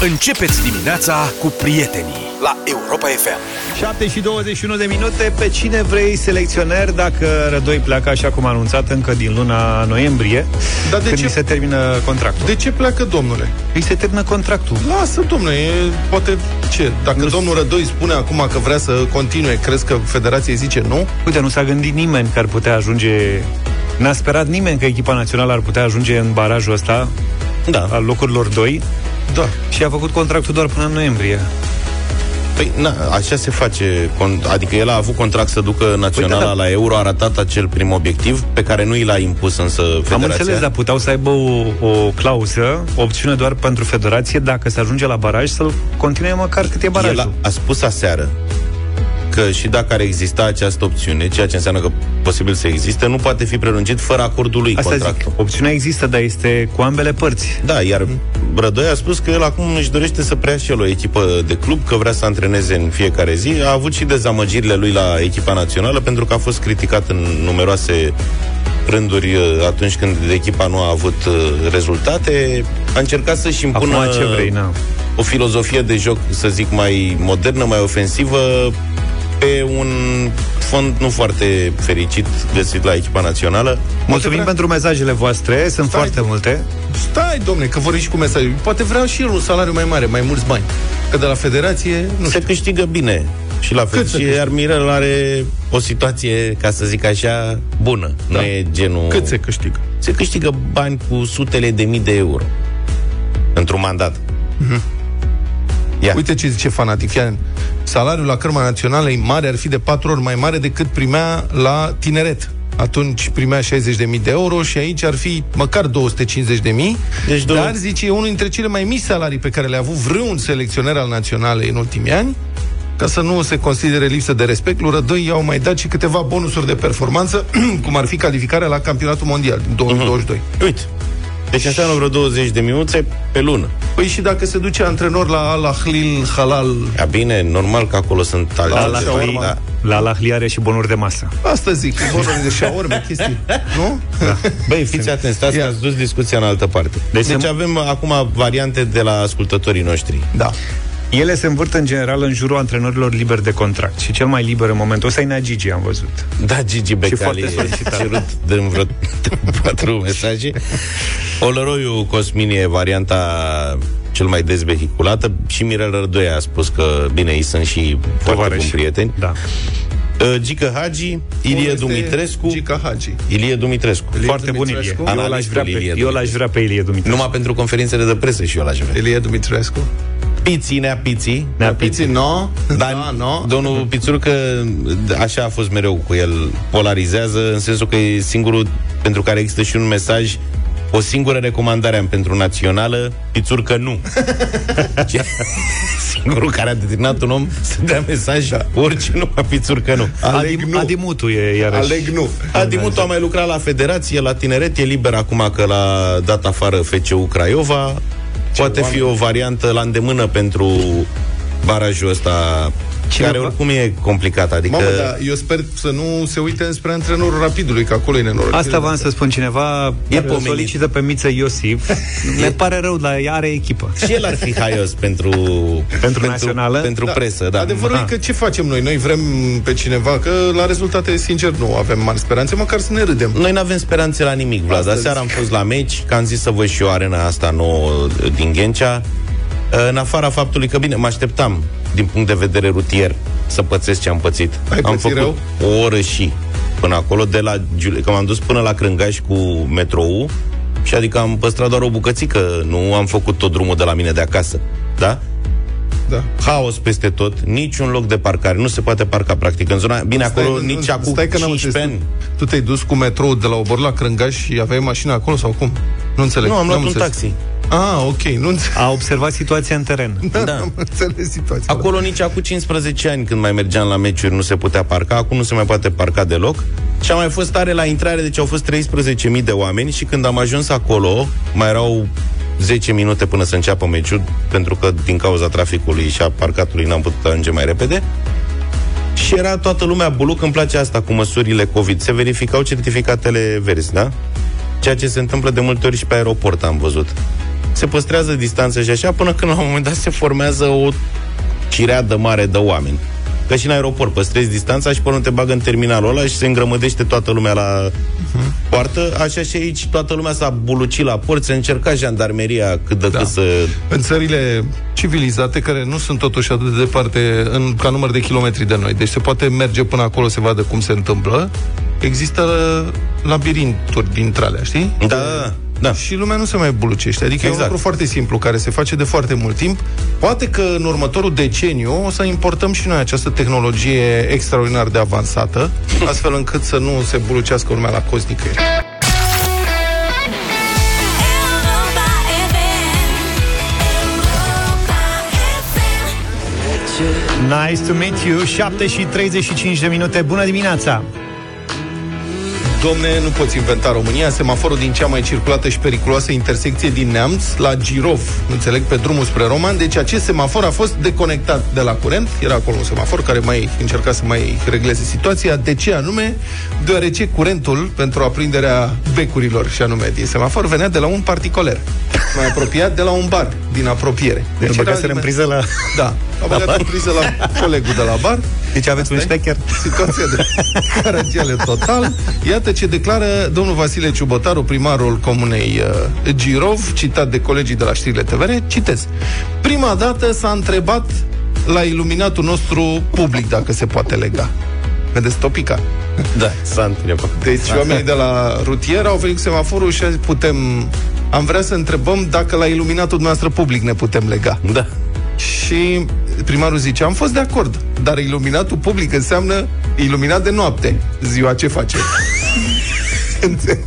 Începeți dimineața cu prietenii la Europa FM. 7 și 21 de minute. Pe cine vrei selecționer dacă Rădoi pleacă așa cum a anunțat încă din luna noiembrie, Dar de când ce- îi se termină contractul? De ce pleacă domnule? Îi se termină contractul. Lasă, domnule, e, poate ce? Dacă Nu- domnul Rădoi spune acum că vrea să continue, crezi că federația îi zice nu? Uite, nu s-a gândit nimeni că ar putea ajunge... N-a sperat nimeni că echipa națională ar putea ajunge în barajul ăsta Da. al locurilor 2 Da. și a făcut contractul doar până în noiembrie. Păi, na, așa se face. Con- Adică el a avut contract să ducă naționala Păi, da, da. la euro, a ratat acel prim obiectiv, pe care nu i l-a impus însă federația. Am înțeles, dar puteau să aibă o, o clauză, o opțiune doar pentru federație, dacă se ajunge la baraj, să-l continue măcar cât e El barajul. a, a spus aseară că și dacă ar exista această opțiune, ceea ce înseamnă că posibil să existe, nu poate fi prelungit fără acordul lui Asta contractul. zic, opțiunea există, dar este cu ambele părți. Da, iar Rădoi a spus că el acum își dorește să preia și el o echipă de club, că vrea să antreneze în fiecare zi. A avut și dezamăgirile lui la echipa națională, pentru că a fost criticat în numeroase rânduri uh, atunci când echipa nu a avut uh, rezultate. A încercat să-și impună Acum ce vrei, na. o filozofie de joc, să zic, mai modernă, mai ofensivă, pe un fond nu foarte fericit găsit la echipa națională. Mulțumim vrea- pentru mesajele voastre, sunt Stai, foarte multe. Stai, domne, că vorbim și cu mesajul. Poate vrea și el un salariu mai mare, mai mulți bani. Că de la federație, nu se știu. câștigă bine și la fel. Cât se Și câștigă? iar Mirel are o situație, ca să zic așa, bună. Da. Nu e genul... Cât se câștigă? Se câștigă bani cu sutele de mii de euro într-un mandat. Ia. Uite ce zice fanatic. Fii atent. Salariul la cărma națională e mare, ar fi de patru ori mai mare decât primea la tineret. Atunci primea 60.000 de euro și aici ar fi măcar 250.000. Deci două- Dar, zice, e unul dintre cele mai mici salarii pe care le-a avut vreun selecționer al naționalei în ultimii ani. Ca să nu se considere lipsă de respect, lui Rădoi i-au mai dat și câteva bonusuri de performanță, cum ar fi calificarea la campionatul mondial din 2022. Uite. Deci înseamnă vreo 20 de minuțe pe lună. Păi și dacă se duce antrenor la Al Ahlil Halal, Ia bine, normal că acolo sunt alte... La la la, shawarma. la, la Lahli are și bonuri de masă. asta zic, bonuri de șaorme, chestii, nu? Băi, fiți atenți, stați că Ia. ați dus discuția în altă parte. Deci Deci, se- avem acum variante de la ascultătorii noștri. Da. Ele se învârt în general în jurul antrenorilor liberi de contract. Și cel mai liber în momentul ăsta e Nea Gigi, am văzut. Da, Gigi Becali foarte a solicitat. cerut de vreo patru mesaje. Olăroiu Cosmin e varianta cel mai des vehiculată și Mirel Rădoi a spus că, bine, ei sunt și foarte buni Tovarăși. prieteni. Da. Uh, Gică Hagi, Ilie Unul este Dumitrescu. Gica Hagi. Ilie Dumitrescu. Ilie Foarte bun Ilie. Dumitrescu. Eu l-aș Analistul vrea pe, Ilie eu l-aș Dumitrescu. vrea pe Ilie Dumitrescu. Numai pentru conferințele de presă și eu l-aș vrea. Elie Dumitrescu. Piții, nea Piții. Nea Piții, no? Dar Da, no? domnul Pițurcă, așa a fost mereu cu el, polarizează, în sensul că e singurul pentru care există și un mesaj, o singură recomandare am pentru națională, Pițurcă nu. Ce? Singurul care a determinat un om să dea mesaj, da. orice nu, Pițurcă nu. Aleg Adim, nu. Adimutu e iarăși. Aleg nu. Adimutu a mai lucrat la federație, la tineret, e liber acum că l-a dat afară FCU Craiova. Poate fi o variantă la îndemână pentru barajul ăsta, Cineva- care oricum e complicat. Adică Mamă, dar eu sper să nu se uite înspre antrenorul rapidului, că acolo e nenorocire. Asta v-am să spun cineva E e pomenit. solicită pe Miță Iosif. Ne pare rău, dar ea are echipă. și el ar fi haios pentru, Pentru națională? Pentru presă, da. Adevărul Ah. e că ce facem noi? Noi vrem pe cineva, că la rezultate, sincer, nu avem mari speranțe, măcar să ne râdem. Noi nu avem speranțe la nimic, Vlad. Asta Aseară am zic. fost la meci, că am zis să văd și eu arena asta nouă din Ghencea. În afara faptului că, bine, mă așteptam, din punct de vedere rutier, să pățesc ce am pățit. Ai am pățit făcut rău? o oră și până acolo, de la Giule, că m-am dus până la Crângaș cu metrou și adică am păstrat doar o bucățică, nu am făcut tot drumul de la mine de acasă. Da? Da. Haos peste tot, niciun loc de parcare, nu se poate parca practic în zona. Bine, acolo nu, nici nu, acum stai că n-am 15 înțeles. ani. Tu, tu te-ai dus cu metrou de la Obor la Crângaș și aveai mașina acolo sau cum? Nu înțeleg. Nu, am luat N-am un înțeles. taxi. Ah, ok, nu înțeleg. A observat situația în teren. Da, Da. am înțeles situația. Acolo nici acum 15 ani când mai mergeam la meciuri nu se putea parca, acum nu se mai poate parca deloc. Și a mai fost tare la intrare, deci au fost 13.000 de oameni și când am ajuns acolo, mai erau 10 minute până să înceapă meciul, pentru că din cauza traficului și a parcatului n-am putut ajunge mai repede. Și era toată lumea buluc, îmi place asta cu măsurile COVID. Se verificau certificatele verzi, da? Ceea ce se întâmplă de multe ori și pe aeroport, am văzut. se păstrează distanța și așa, până când la un moment dat se formează o cireadă mare de oameni. Ca și în aeroport, păstrezi distanța și până te bagă în terminalul ăla și se îngrămădește toată lumea la uh-huh. poartă. Așa și aici toată lumea s-a bulucit la porți, încerca jandarmeria cât de da. cât să... În țările civilizate, care nu sunt totuși atât de departe în, ca număr de kilometri de noi, deci se poate merge până acolo să vadă cum se întâmplă, există labirinturi dintre alea, știi? Da, da, da. Da. Și lumea nu se mai bulucește. Adică exact. e un exact. lucru foarte simplu, care se face de foarte mult timp. Poate că în următorul deceniu o să importăm și noi această tehnologie extraordinar de avansată, astfel încât să nu se bulucească lumea la cost nicăieri. Nice to meet you 7 și 35 de minute Bună dimineața Domne, nu poți inventa România, semaforul din cea mai circulată și periculoasă intersecție din Neamț, la Girov, înțeleg, pe drumul spre Roman. Deci acest semafor a fost deconectat de la curent. Era acolo un semafor care mai încerca să mai regleze situația. De ce anume? Deoarece curentul pentru aprinderea becurilor, și anume din semafor, venea de la un particoler. Mai apropiat de la un bar din apropiere. Deci era în priză la... Da, a băgat în priză la colegul de la bar. Deci aveți Asta un ștecher? Situația de carantiale total. Iată ce declară domnul Vasile Ciubotaru, primarul comunei uh, Girov, citat de colegii de la știrile TVR. Citez. Prima dată s-a întrebat la iluminatul nostru public dacă se poate lega. Vedeți, topica. Da, s-a întrebat. Deci oamenii de la rutier au venit cu semaforul și putem... Am vrea să întrebăm dacă la iluminatul noastră public ne putem lega. Da. Și primarul zice, am fost de acord, dar iluminatul public înseamnă iluminat de noapte. Ziua ce face?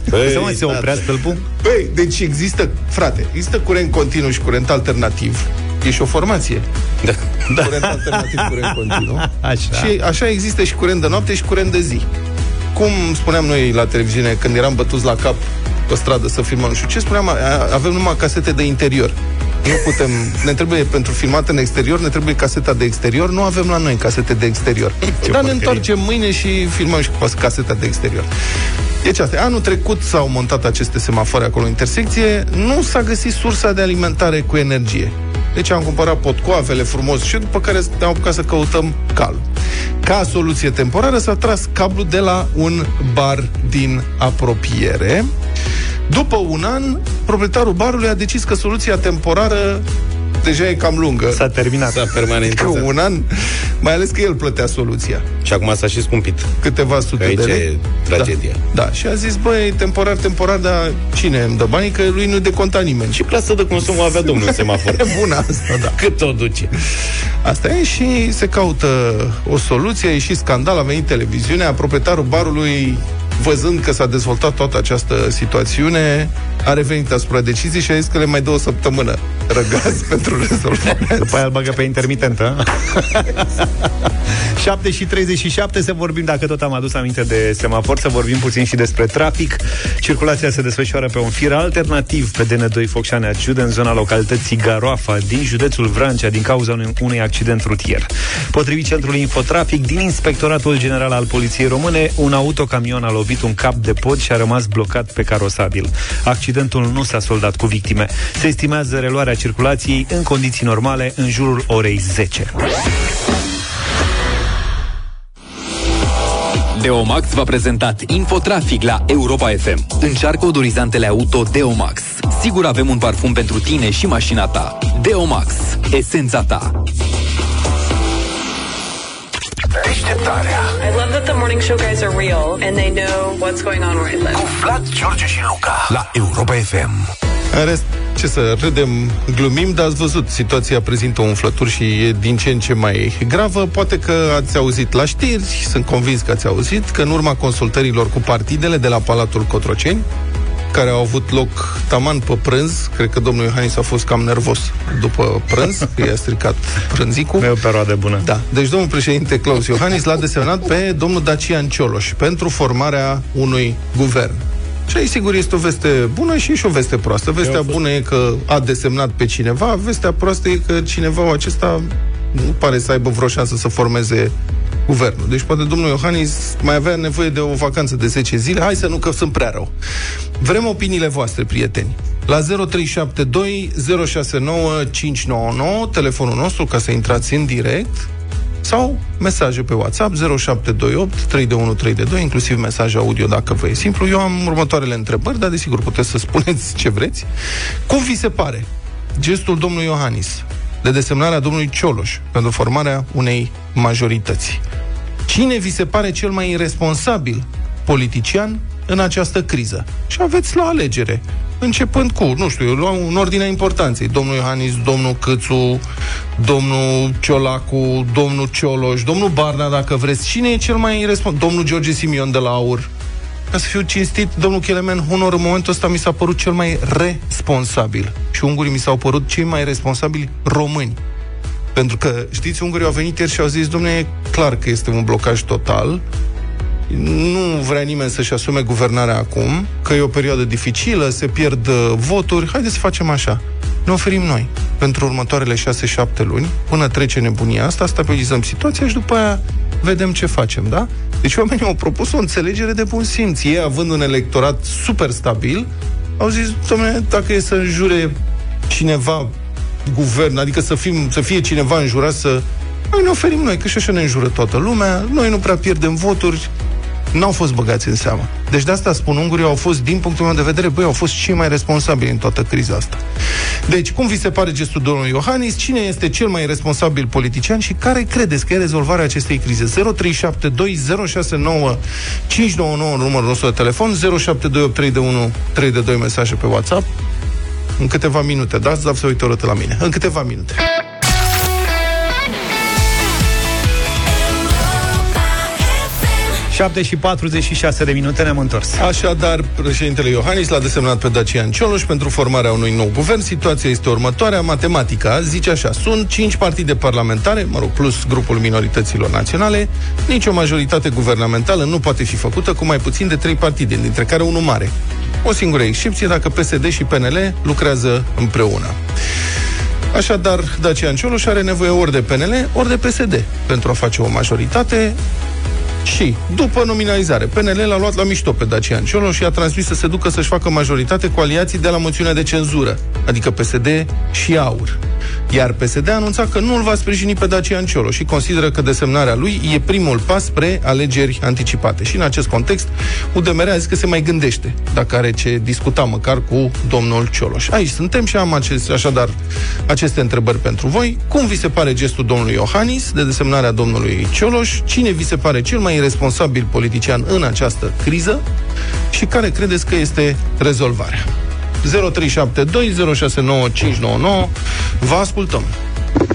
Păi, să mă, se oprea stâlpul? Păi, deci există, frate, există curent continuu și curent alternativ. E și o formație. Da. da. Curent alternativ, curent continuu. Așa. Și așa există și curent de noapte și curent de zi. Cum spuneam noi la televiziune când eram bătuți la cap pe stradă să filmăm, nu știu ce spuneam, avem numai casete de interior. Nu putem, ne trebuie pentru filmat în exterior, ne trebuie caseta de exterior, nu avem la noi casete de exterior. Ce Dar ne întoarcem mâine și filmăm și cu caseta de exterior. Deci asta, anul trecut s-au montat aceste semafoare acolo în intersecție, nu s-a găsit sursa de alimentare cu energie. Deci am cumpărat potcoavele frumos și după care am apucat să căutăm cal. Ca soluție temporară s-a tras cablu de la un bar din apropiere după un an, proprietarul barului a decis că soluția temporară deja e cam lungă. S-a terminat. S-a permanentizat. Că un an, mai ales că el plătea soluția. Și acum s-a și scumpit. Câteva sute Aici de lei. tragedie. Da, da. Și a zis, băi, temporar, temporar, dar cine îmi dă banii? Că lui nu deconta nimeni. Și clasă de consum avea domnul semafor. Bună asta, da. Cât o duce. Asta e și se caută o soluție, a ieșit scandal, a venit televiziunea, proprietarul barului văzând că s-a dezvoltat toată această situațiune, a revenit asupra deciziei și a zis că le mai dă o săptămână răgaz pentru rezolvare. După aia îl bagă pe intermitentă. 7 și 37 să vorbim, dacă tot am adus aminte de semafor, să vorbim puțin și despre trafic. Circulația se desfășoară pe un fir alternativ pe DN2 Focșanea Ciud, în zona localității Garoafa, din județul Vrancea, din cauza unui, unui accident rutier. Potrivit Centrului Infotrafic, din Inspectoratul General al Poliției Române, un autocamion a lovit un cap de pod și a rămas blocat pe carosabil. Accidentul nu s-a soldat cu victime. Se estimează reluarea circulației în condiții normale în jurul orei 10. Deomax v-a prezentat Infotrafic la Europa FM. Încearcă odorizantele auto Deomax. Sigur avem un parfum pentru tine și mașina ta. Deomax. Esența ta. Deșteptarea morning show guys are real and they know what's going on where I live. Cu Vlad, George și Luca La Europa FM În rest, ce să râdem, glumim, dar ați văzut, situația prezintă umflături și e din ce în ce mai gravă. Poate că ați auzit la știri, sunt convins că ați auzit, că în urma consultărilor cu partidele de la Palatul Cotroceni, care au avut loc taman pe prânz. Cred că domnul Iohannis a fost cam nervos după prânz, că i-a stricat prânzicul. E o perioadă bună. Da. Deci domnul președinte Claus Iohannis l-a desemnat pe domnul Dacian Cioloș pentru formarea unui guvern. Și aici, sigur, este o veste bună și și o veste proastă. Vestea bună e că a desemnat pe cineva, vestea proastă e că cineva acesta nu pare să aibă vreo șansă să formeze guvernul. Deci poate domnul Iohannis mai avea nevoie de o vacanță de 10 zile. Hai să nu, că sunt prea rău. Vrem opiniile voastre, prieteni. La 0372 069 599, telefonul nostru, ca să intrați în direct, sau mesaje pe WhatsApp 0728 3132, inclusiv mesaj audio dacă vă e simplu. Eu am următoarele întrebări, dar desigur puteți să spuneți ce vreți. Cum vi se pare gestul domnului Iohannis de desemnarea domnului Cioloș pentru formarea unei majorități? Cine vi se pare cel mai irresponsabil politician în această criză? Și aveți la alegere începând cu, nu știu, eu luam în ordinea importanței, domnul Iohannis, domnul Câțu, domnul Ciolacu, domnul Cioloș, domnul Barna, dacă vreți. Cine e cel mai responsabil? Domnul George Simion de la AUR. Ca să fiu cinstit, domnul Kelemen Hunor, în momentul ăsta mi s-a părut cel mai responsabil. Și ungurii mi s-au părut cei mai responsabili români. Pentru că, știți, ungurii au venit ieri și au zis, domnule, e clar că este un blocaj total, nu vrea nimeni să-și asume guvernarea acum, că e o perioadă dificilă, se pierd uh, voturi, haideți să facem așa. Ne oferim noi pentru următoarele 6-7 luni, până trece nebunia asta, stabilizăm situația și după aia vedem ce facem, da? Deci oamenii au propus o înțelegere de bun simț. Ei, având un electorat super stabil, au zis, domnule, dacă e să înjure cineva guvern, adică să, fim, să fie cineva înjurat să... Noi ne oferim noi, că și așa ne înjură toată lumea, noi nu prea pierdem voturi, n-au fost băgați în seamă. Deci de asta spun, ungurii au fost, din punctul meu de vedere, băi, au fost cei mai responsabili în toată criza asta. Deci, cum vi se pare gestul domnului Iohannis? Cine este cel mai responsabil politician și care credeți că e rezolvarea acestei crize? 0372069599 în numărul nostru de telefon, 07283132 mesaje pe WhatsApp. În câteva minute, dați, dar să uite o la mine. În câteva minute. 7 și 46 de minute ne-am întors. Așadar, președintele Iohannis l-a desemnat pe Dacian Cioloș pentru formarea unui nou guvern. Situația este următoarea. Matematica zice așa. Sunt 5 partide parlamentare, mă rog, plus grupul minorităților naționale. Nici o majoritate guvernamentală nu poate fi făcută cu mai puțin de 3 partide, dintre care unul mare. O singură excepție dacă PSD și PNL lucrează împreună. Așadar, Dacian Cioloș are nevoie ori de PNL, ori de PSD pentru a face o majoritate. Și, după nominalizare, PNL l-a luat la mișto pe Dacian Cioloș și a transmis să se ducă să-și facă majoritate cu aliații de la moțiunea de cenzură, adică PSD și AUR. Iar PSD a anunțat că nu îl va sprijini pe Dacian Cioloș și consideră că desemnarea lui e primul pas spre alegeri anticipate. Și în acest context, UDMR a zis că se mai gândește dacă are ce discuta măcar cu domnul Cioloș. Aici suntem și am acest, așadar aceste întrebări pentru voi. Cum vi se pare gestul domnului Iohannis de desemnarea domnului Cioloș? Cine vi se pare cel mai responsabil politician în această criză? Și care credeți că este rezolvarea? 0372069599. Vă ascultăm.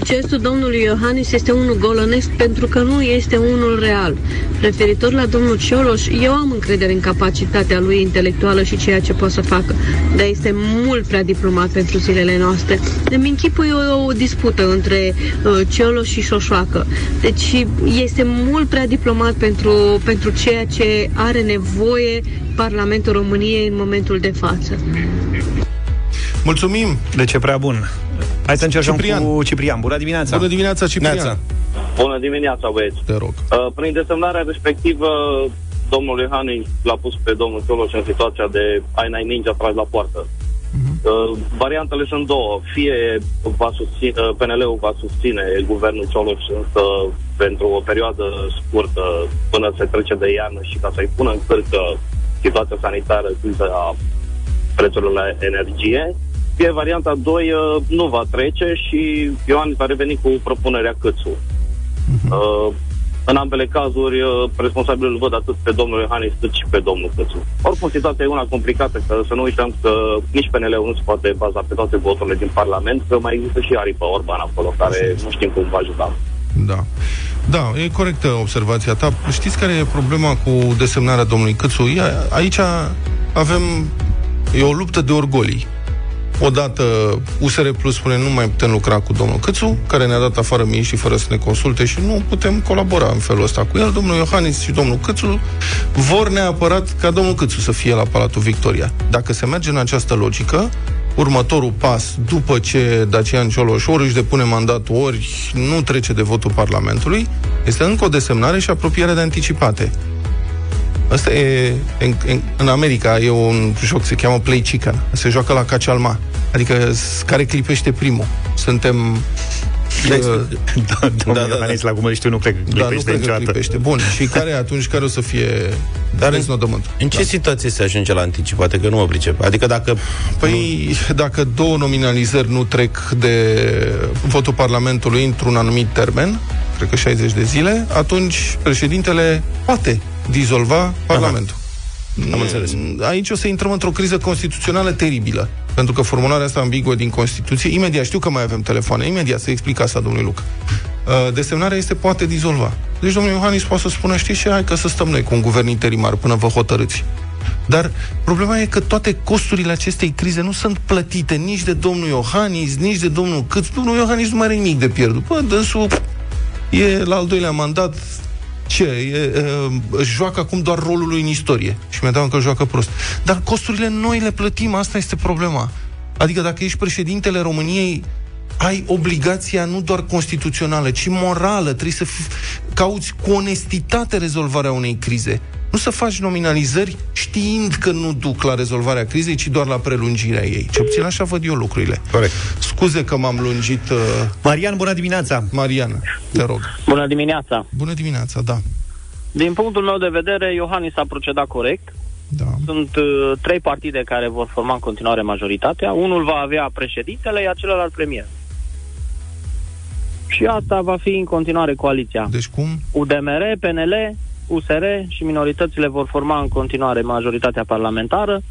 Gestul domnului Iohannis este unul golănesc pentru că nu este unul real. Referitor la domnul Cioloș, eu am încredere în capacitatea lui intelectuală și ceea ce poate să facă, dar este mult prea diplomat pentru zilele noastre. Îmi închipui o, o dispută între uh, Cioloș și Șoșoacă. Deci este mult prea diplomat pentru, pentru ceea ce are nevoie Parlamentul României în momentul de față. Mulțumim! De ce prea bun? Hai să încercăm Ciprian. cu Ciprian. Bună dimineața! Bună dimineața, Ciprian! Neața. Bună dimineața, băieți. Te rog. Uh, prin desemnarea respectivă, domnul Iohannis l-a pus pe domnul Cioloș în situația de ai n-ai ninja tras la poartă. Uh, variantele sunt două. Fie va susține, uh, PNL-ul va susține guvernul Cioloș însă pentru o perioadă scurtă până se trece de iarnă și ca să-i pună în cârcă situația sanitară, criza prețurilor la energie. Fie varianta 2 uh, nu va trece și Iohannis va reveni cu propunerea Câțu. Uh, în ambele cazuri, uh, responsabilul îl văd atât pe domnul Iohannis cât și pe domnul Câțu. Oricum, situația e una complicată, că să nu uităm că nici PNL-ul nu se poate baza pe toate voturile din Parlament, că mai există și Aripa Orban acolo, care nu știm cum va ajuta. Da. Da, e corectă observația ta. Știți care e problema cu desemnarea domnului Câțu? E, aici avem... E o luptă de orgolii. Odată USR Plus spune nu mai putem lucra cu domnul Câțu, care ne-a dat afară și fără să ne consulte și nu putem colabora în felul ăsta cu el. Domnul Iohannis și domnul Câțu vor neapărat ca domnul Câțu să fie la Palatul Victoria. Dacă se merge în această logică, următorul pas, după ce Dacian Cioloș ori își depune mandatul, ori nu trece de votul Parlamentului, este încă o desemnare și apropiere de anticipate. Asta e, în, în, în America e un joc, se cheamă Play Chicken. Se joacă la Cacalma. Adică s- care clipește primul. Suntem... Deci, uh, Da, domnul da, da. Iohannis, la cum îl știu, nu cred că da, nu clipește cred că niciodată. clipește. Bun, și care atunci, care o să fie Dar în- deznodământ? În ce situație se ajunge la anticipate? Că nu mă pricep. Adică dacă... Păi, dacă două nominalizări nu trec de votul Parlamentului într-un anumit termen, cred că 60 de zile, atunci președintele poate dizolva Parlamentul. Am înțeles. Aici o să intrăm într-o criză constituțională teribilă. Pentru că formularea asta ambiguă din Constituție, imediat, știu că mai avem telefoane, imediat să explic asta domnului Luc. Uh, Desemnarea este poate dizolva. Deci domnul Iohannis poate să spună, știți ce, hai că să stăm noi cu un guvern interimar până vă hotărâți. Dar problema e că toate costurile acestei crize nu sunt plătite nici de domnul Iohannis, nici de domnul Câț. Domnul Iohannis nu mai are nimic de pierdut. Bă, dânsul e la al doilea mandat, ce? E, uh, își joacă acum doar rolul lui în istorie. Și mi-a dat că joacă prost. Dar costurile noi le plătim, asta este problema. Adică dacă ești președintele României, ai obligația nu doar constituțională, ci morală. Trebuie să f- cauți cu onestitate rezolvarea unei crize. Nu să faci nominalizări știind că nu duc la rezolvarea crizei, ci doar la prelungirea ei. Ce puțin așa văd eu lucrurile. Corect. Scuze că m-am lungit, uh, Marian, bună dimineața! Marian, te rog. Bună dimineața! Bună dimineața, da. Din punctul meu de vedere, Iohannis a procedat corect. Da. Sunt uh, trei partide care vor forma în continuare majoritatea. Unul va avea președintele, iar celălalt premier. Și asta va fi în continuare coaliția. Deci cum? UDMR, PNL, USR și minoritățile vor forma în continuare majoritatea parlamentară.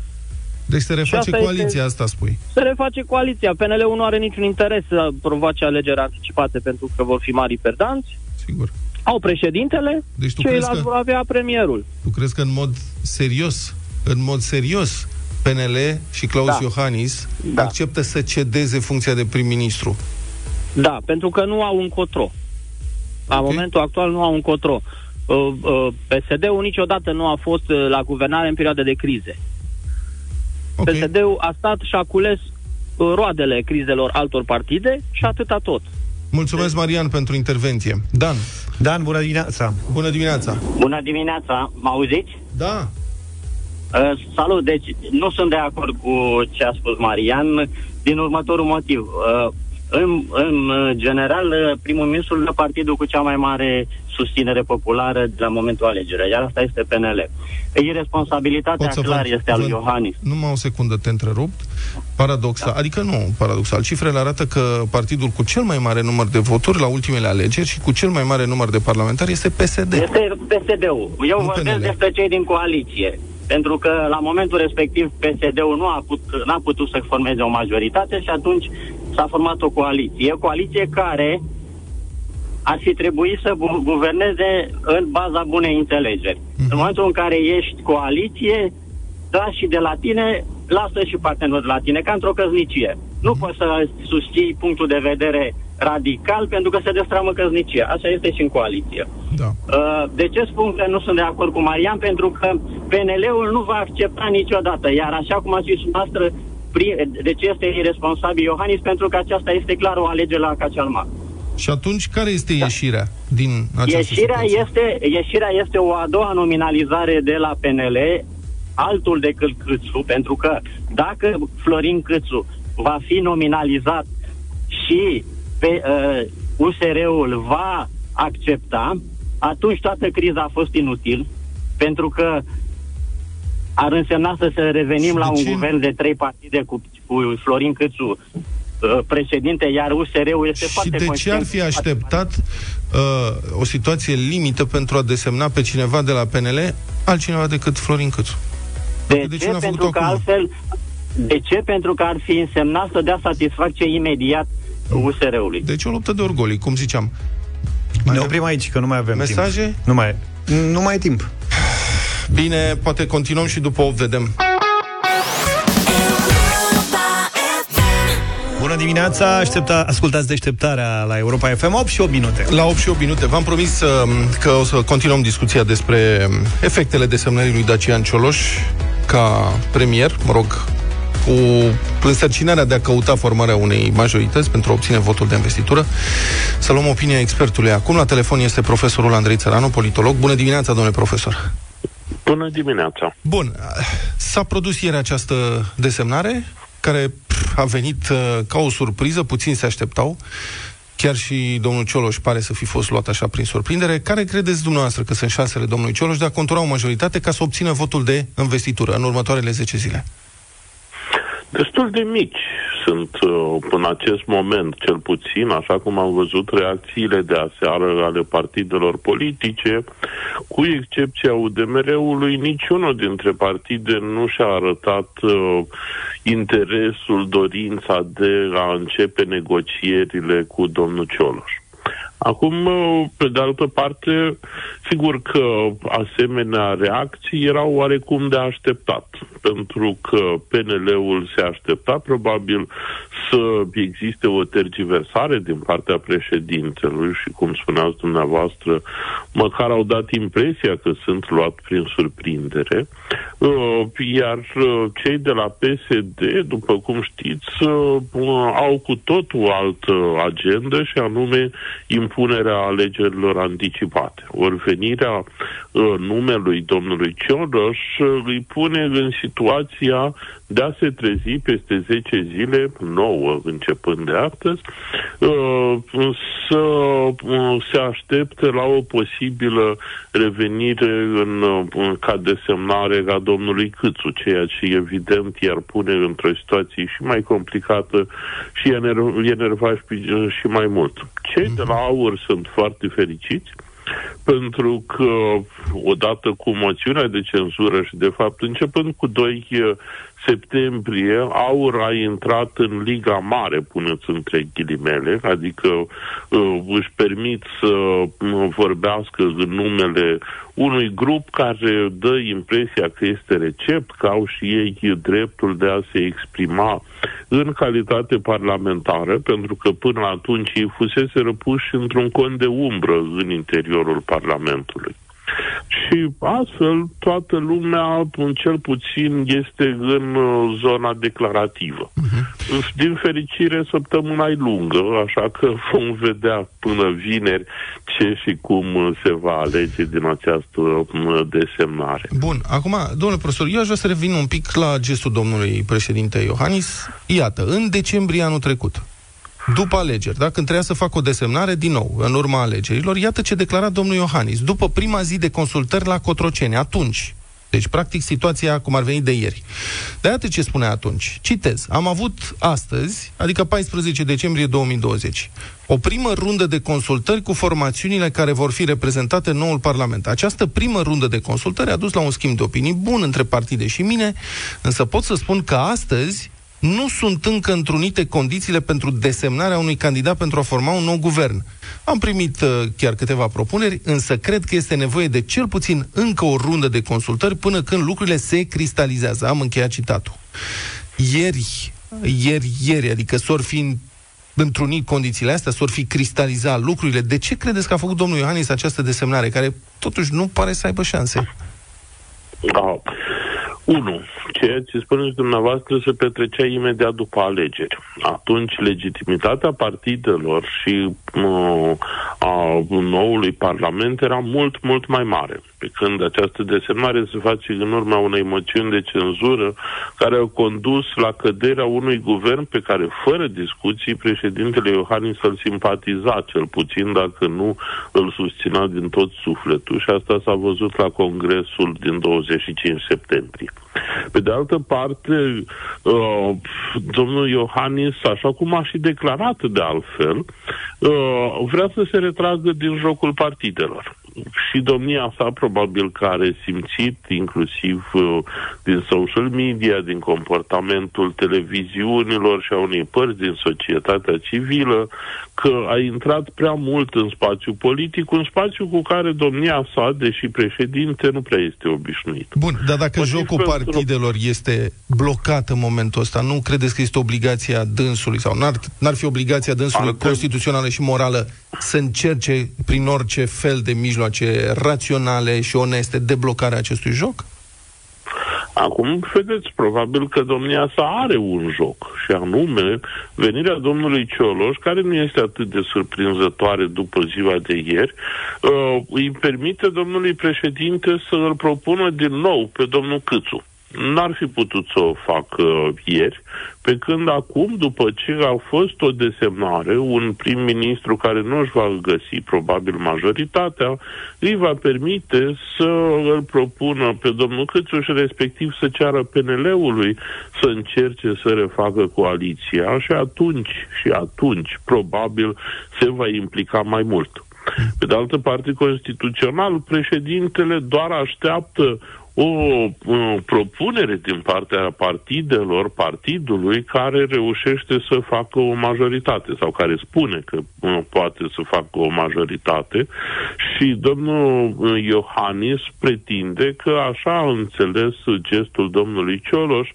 Deci se reface asta coaliția este- asta, spui. Se reface coaliția. PNL-ul nu are niciun interes să provoace alegeri anticipate pentru că vor fi mari perdanți. Sigur. Au președintele, Deci tu ceilalți crezi că- vor avea premierul. Tu crezi că în mod serios, în mod serios, PNL și Claus Da. Iohannis Da. acceptă să cedeze funcția de prim-ministru? Da, pentru că nu au un cotro. La Ok. momentul actual nu au un cotro. Uh, uh, PSD-ul niciodată nu a fost uh, la guvernare în perioade de crize. Ok. PSD-ul a stat și a cules uh, roadele crizelor altor partide și atâta tot. Mulțumesc, Marian, pentru intervenție. Dan, Dan, bună dimineața! bună dimineața! Bună dimineața, mă auziți? Da, Uh, salut, deci nu sunt de acord cu ce a spus Marian din următorul motiv. Uh, în, în uh, general, uh, primul ministru dă partidul cu cea mai mare susținere populară de la momentul alegerii, iar asta este PNL. Irresponsabilitatea clar este a lui Iohannis. Numai o secundă, te întrerupt. Paradoxal, da. adică nu paradoxal. Cifrele arată că partidul cu cel mai mare număr de voturi la ultimele alegeri și cu cel mai mare număr de parlamentari este PSD. Este PSD-ul. Eu Nu vorbesc PNL. despre cei din coaliție. Pentru că la momentul respectiv PSD-ul nu a, put, n-a putut să formeze o majoritate și atunci s-a format o coaliție. O coaliție care ar fi trebuit să gu- guverneze în baza bunei înțelegeri. Mhm. În momentul în care ești coaliție, da și de la tine, lasă și partenerul de la tine, ca într-o căznicie. Nu Mhm. poți să susții punctul de vedere radical pentru că se destramă căznicia. Așa este și în coaliție. Da. Uh, De ce spun că nu sunt de acord cu Marian? Pentru că PNL-ul nu va accepta niciodată. Iar așa cum a zis noastră, de ce este irresponsabil Iohannis? Pentru că aceasta este clar o alegere la Cacealma. Și atunci, care este ieșirea din această Ieșirea situație? este, ieșirea este o a doua nominalizare de la PNL, altul decât Câțu, pentru că dacă Florin Câțu va fi nominalizat și pe uh, USR-ul va accepta, atunci toată criza a fost inutil, pentru că ar însemna să se revenim Și la de un ce? guvern de trei partide cu, cu Florin Câțu uh, președinte, iar USR-ul este Și foarte de ce conștient ar fi că- așteptat uh, o situație limită pentru a desemna pe cineva de la PNL altcineva decât Florin Câțu? De, De ce ce? n-a Pentru făcut-o că acum? altfel... De ce? Pentru că ar fi însemnat să dea satisfacție imediat USR-ului. Deci o luptă de orgolii, cum ziceam. Ne oprim aici, că nu mai avem Mesaje? timp. Nu mai, nu mai e timp. Bine, poate continuăm și după 8 vedem. Bună dimineața, aștepta, ascultați deșteptarea la Europa FM 8 și 8 minute. La 8 și 8 minute. V-am promis uh, că o să continuăm discuția despre um, efectele desemnării lui Dacian Cioloș ca premier, mă rog, cu însărcinarea de a căuta formarea unei majorități pentru a obține votul de investitură. Să luăm opinia expertului. Acum la telefon este profesorul Andrei Țăranu, politolog. Bună dimineața, domnule profesor! Bună dimineața! Bun, s-a produs ieri această desemnare, care a venit uh, ca o surpriză, puțin se așteptau. Chiar și domnul Cioloș pare să fi fost luat așa prin surprindere. Care credeți dumneavoastră că sunt șansele domnului Cioloș de a contura o majoritate ca să obțină votul de investitură în următoarele 10 zile? Destul de mici sunt uh, până acest moment, cel puțin, așa cum am văzut reacțiile de aseară ale partidelor politice, cu excepția UDMR-ului, niciunul dintre partide nu și-a arătat uh, interesul, dorința de a începe negocierile cu domnul Cioloș. Acum, uh, pe de altă parte, sigur că asemenea reacții erau oarecum de așteptat, pentru că PNL-ul se aștepta probabil să existe o tergiversare din partea președintelui și, cum spuneați dumneavoastră, măcar au dat impresia că sunt luat prin surprindere, uh, iar uh, cei de la PSD, după cum știți, au cu tot o altă agendă și anume impunerea alegerilor anticipate. Ori venirea uh, numelui domnului Cioloș uh, îi pune în situația de a se trezi peste 10 zile, 9 începând de astăzi, uh, să uh, se aștepte la o posibilă revenire în, uh, ca desemnare a domnului Câțu, ceea ce evident i-ar pune într-o situație și mai complicată și enervaș și mai mult. Cei de la AUR sunt foarte fericiți, pentru că odată cu moțiunea de cenzură și de fapt începând cu 2 septembrie Aur a intrat în Liga Mare, puneți între ghilimele, adică uh, își permit să uh, vorbească în numele unui grup care dă impresia că este recept, că au și ei dreptul de a se exprima în calitate parlamentară, pentru că până atunci ei fusese răpuși într-un cont de umbră în interiorul Parlamentului. Și astfel toată lumea, cel puțin, este în uh, zona declarativă. Uh-huh. Din fericire, săptămâna e lungă, așa că vom vedea până vineri ce și cum uh, se va alege din această uh, desemnare. Bun, acum, domnule profesor, eu aș vrea să revin un pic la gestul domnului președinte Iohannis. Iată, în decembrie anul trecut, după alegeri, da? când trebuia să facă o desemnare din nou, în urma alegerilor, iată ce declara domnul Iohannis, după prima zi de consultări la Cotroceni, atunci, deci, practic, situația cum ar veni de ieri. De iată ce spunea atunci. Citez. Am avut astăzi, adică 14 decembrie 2020, o primă rundă de consultări cu formațiunile care vor fi reprezentate în noul Parlament. Această primă rundă de consultări a dus la un schimb de opinii bun între partide și mine, însă pot să spun că astăzi nu sunt încă întrunite condițiile pentru desemnarea unui candidat pentru a forma un nou guvern. Am primit uh, chiar câteva propuneri, însă cred că este nevoie de cel puțin încă o rundă de consultări până când lucrurile se cristalizează. Am încheiat citatul. Ieri, ieri, ieri, adică s-or fi întrunit condițiile astea, s-or fi cristalizat lucrurile. De ce credeți că a făcut domnul Iohannis această desemnare, care totuși nu pare să aibă șanse? Da. 1. Ceea ce spuneți dumneavoastră se petrecea imediat după alegeri. Atunci legitimitatea partidelor și uh, a noului parlament era mult, mult mai mare. Pe când această desemnare se face în urma unei moțiuni de cenzură care au condus la căderea unui guvern pe care, fără discuții, președintele Iohannis îl simpatiza, cel puțin dacă nu îl susținea din tot sufletul. Și asta s-a văzut la congresul din 25 septembrie. Pe de altă parte, uh, domnul Iohannis, așa cum a și declarat de altfel, uh, vrea să se retragă din jocul partidelor. Și domnia sa probabil că are simțit, inclusiv uh, din social media, din comportamentul televiziunilor și a unei părți din societatea civilă, că a intrat prea mult în spațiu politic, un spațiu cu care domnia sa, deși președinte, nu prea este obișnuit. Bun, dar dacă Motiv jocul pentru... partidelor este blocat în momentul ăsta, nu credeți că este obligația dânsului sau n-ar, n-ar fi obligația dânsului Ar constituțională și morală să încerce prin orice fel de mijloace raționale și oneste deblocarea acestui joc? Acum, vedeți, probabil că domnia sa are un joc, și anume venirea domnului Cioloș, care nu este atât de surprinzătoare după ziua de ieri, uh, îi permite domnului președinte să îl propună din nou pe domnul Câțu n-ar fi putut să o facă ieri, pe când acum, după ce a fost o desemnare, un prim-ministru care nu își va găsi probabil majoritatea, îi va permite să îl propună pe domnul Câțu și respectiv să ceară PNL-ului să încerce să refacă coaliția și atunci, și atunci, probabil, se va implica mai mult. Pe de altă parte, constituțional, președintele doar așteaptă o, o propunere din partea partidelor, partidului, care reușește să facă o majoritate sau care spune că uh, poate să facă o majoritate. Și domnul uh, Iohannis pretinde că așa a înțeles gestul domnului Cioloș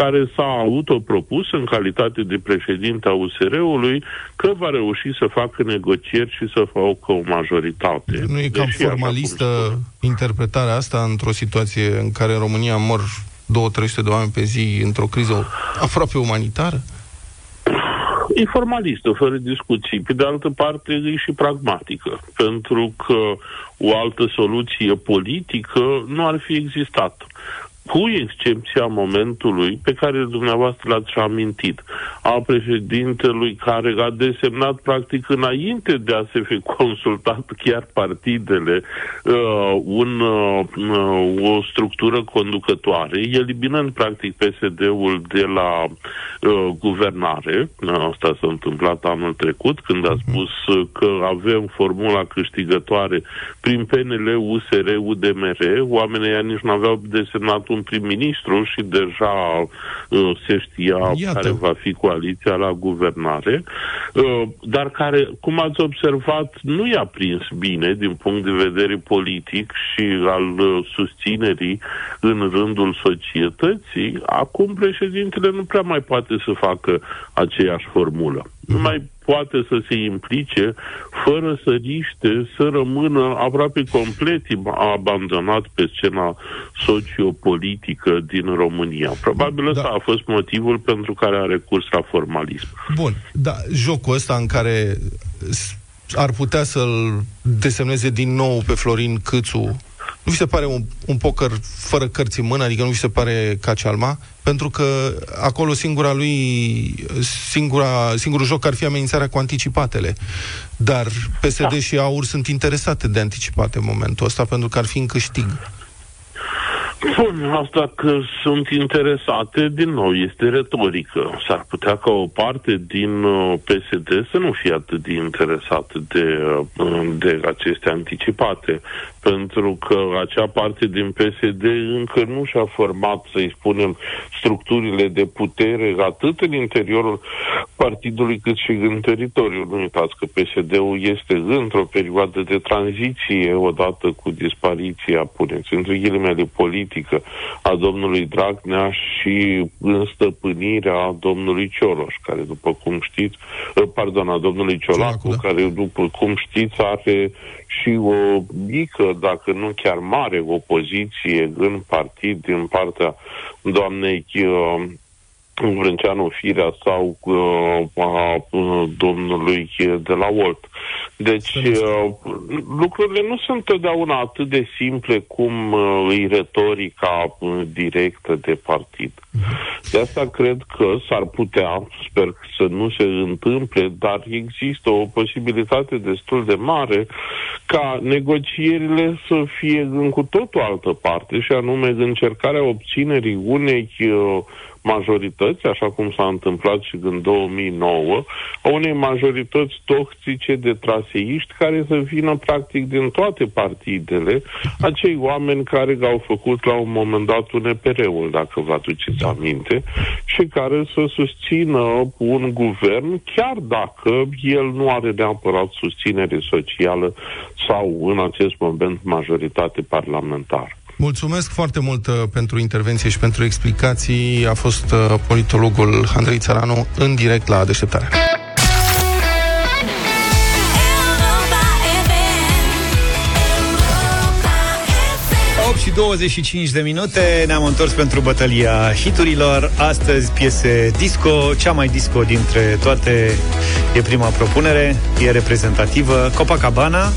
care s-a autopropus în calitate de președinte a USR-ului că va reuși să facă negocieri și să facă o majoritate. Nu e cam Deși, formalistă interpretarea asta într-o situație în care în România mor 2-300 de oameni pe zi într-o criză aproape umanitară? E formalistă, fără discuții. Pe de altă parte, e și pragmatică, pentru că o altă soluție politică nu ar fi existat cu excepția momentului pe care dumneavoastră l-ați amintit, a președintelui care a desemnat practic înainte de a se fi consultat chiar partidele uh, un, uh, o structură conducătoare, eliminând practic PSD-ul de la uh, guvernare. Asta s-a întâmplat anul trecut când a spus că avem formula câștigătoare prin PNL, USR, UDMR. Oamenii nici nu aveau desemnat un prim-ministru și deja uh, se știa Iată. care va fi coaliția la guvernare, uh, dar care, cum ați observat, nu i-a prins bine din punct de vedere politic și al uh, susținerii în rândul societății. Acum președintele nu prea mai poate să facă aceeași formulă. Nu mhm. mai poate să se implice fără să riște să rămână aproape complet abandonat pe scena sociopolitică din România. Probabil da. ăsta a fost motivul pentru care a recurs la formalism. Bun, da, jocul ăsta în care ar putea să-l desemneze din nou pe Florin Câțu nu vi se pare un, un poker fără cărți în mână, adică nu vi se pare ca cealma? Pentru că acolo singura lui, singura, singurul joc ar fi amenințarea cu anticipatele. Dar PSD da. și AUR sunt interesate de anticipate în momentul ăsta, pentru că ar fi în câștig. Bun, asta că sunt interesate, din nou, este retorică. S-ar putea ca o parte din uh, PSD să nu fie atât de interesată de, uh, de aceste anticipate, pentru că acea parte din PSD încă nu și-a format, să-i spunem, structurile de putere atât în interiorul partidului cât și în teritoriu. Nu uitați că PSD-ul este într-o perioadă de tranziție odată cu dispariția, puneți, între ghilimele politică a domnului Dragnea și înstăpânirea domnului Cioloș, care după cum știți, pardon, a domnului Ciolacu, Ciolacu da. care după cum știți are și o mică, dacă nu chiar mare, opoziție în partid din partea doamnei uh, Vrânceanu Firea sau uh, a uh, domnului de la Volt. Deci uh, lucrurile nu sunt întotdeauna atât de simple cum uh, e retorica uh, directă de partid. De asta cred că s-ar putea, sper să nu se întâmple, dar există o posibilitate destul de mare ca negocierile să fie în cu totul altă parte și anume încercarea obținerii unei uh, majorități, așa cum s-a întâmplat și în 2009, a unei majorități toxice de traseiști care să vină practic din toate partidele, acei oameni care au făcut la un moment dat un EPR-ul, dacă vă aduceți aminte, și care să susțină un guvern, chiar dacă el nu are neapărat susținere socială sau în acest moment majoritate parlamentară. Mulțumesc foarte mult uh, pentru intervenție și pentru explicații. A fost uh, politologul Andrei Țăranu în direct la deșteptarea. 8 și 25 de minute Ne-am întors pentru bătălia hiturilor Astăzi piese disco Cea mai disco dintre toate E prima propunere E reprezentativă Copacabana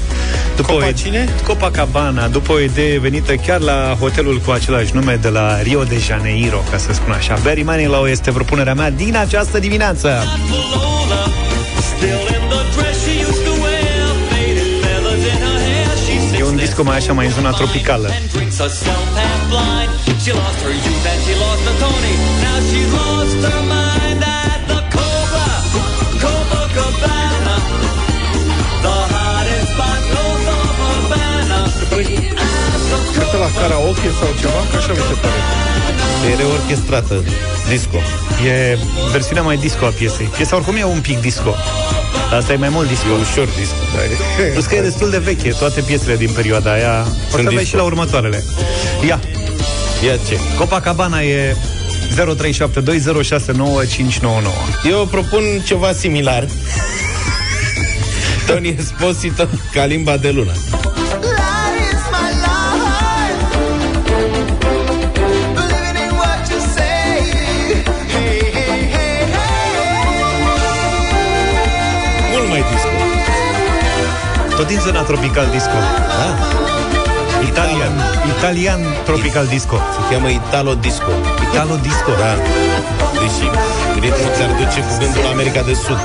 după Copa o, cine? Copacabana După o idee venită chiar la hotelul cu același nume De la Rio de Janeiro Ca să spun așa Barry Manilow este propunerea mea din această dimineață E un disco mai așa, mai în zona tropicală Cântă la karaoke sau ceva? Că așa mi se pare. E reorchestrată, disco. E versiunea mai disco a piesei. Piesa oricum e un pic disco. Asta e mai mult disco. E ușor disco, da. Plus că e destul de veche, toate piesele din perioada aia. O să vezi și la următoarele. Ia. Ia ce? Copacabana e 0372069599. Eu propun ceva similar. Tony Esposito ca limba de lună. Tot din zona tropical disco. Da? Italian. Italian tropical disco. Se cheamă Italo Disco. Italo Disco. Da. Deși ritmul ți-ar duce cuvântul America de Sud.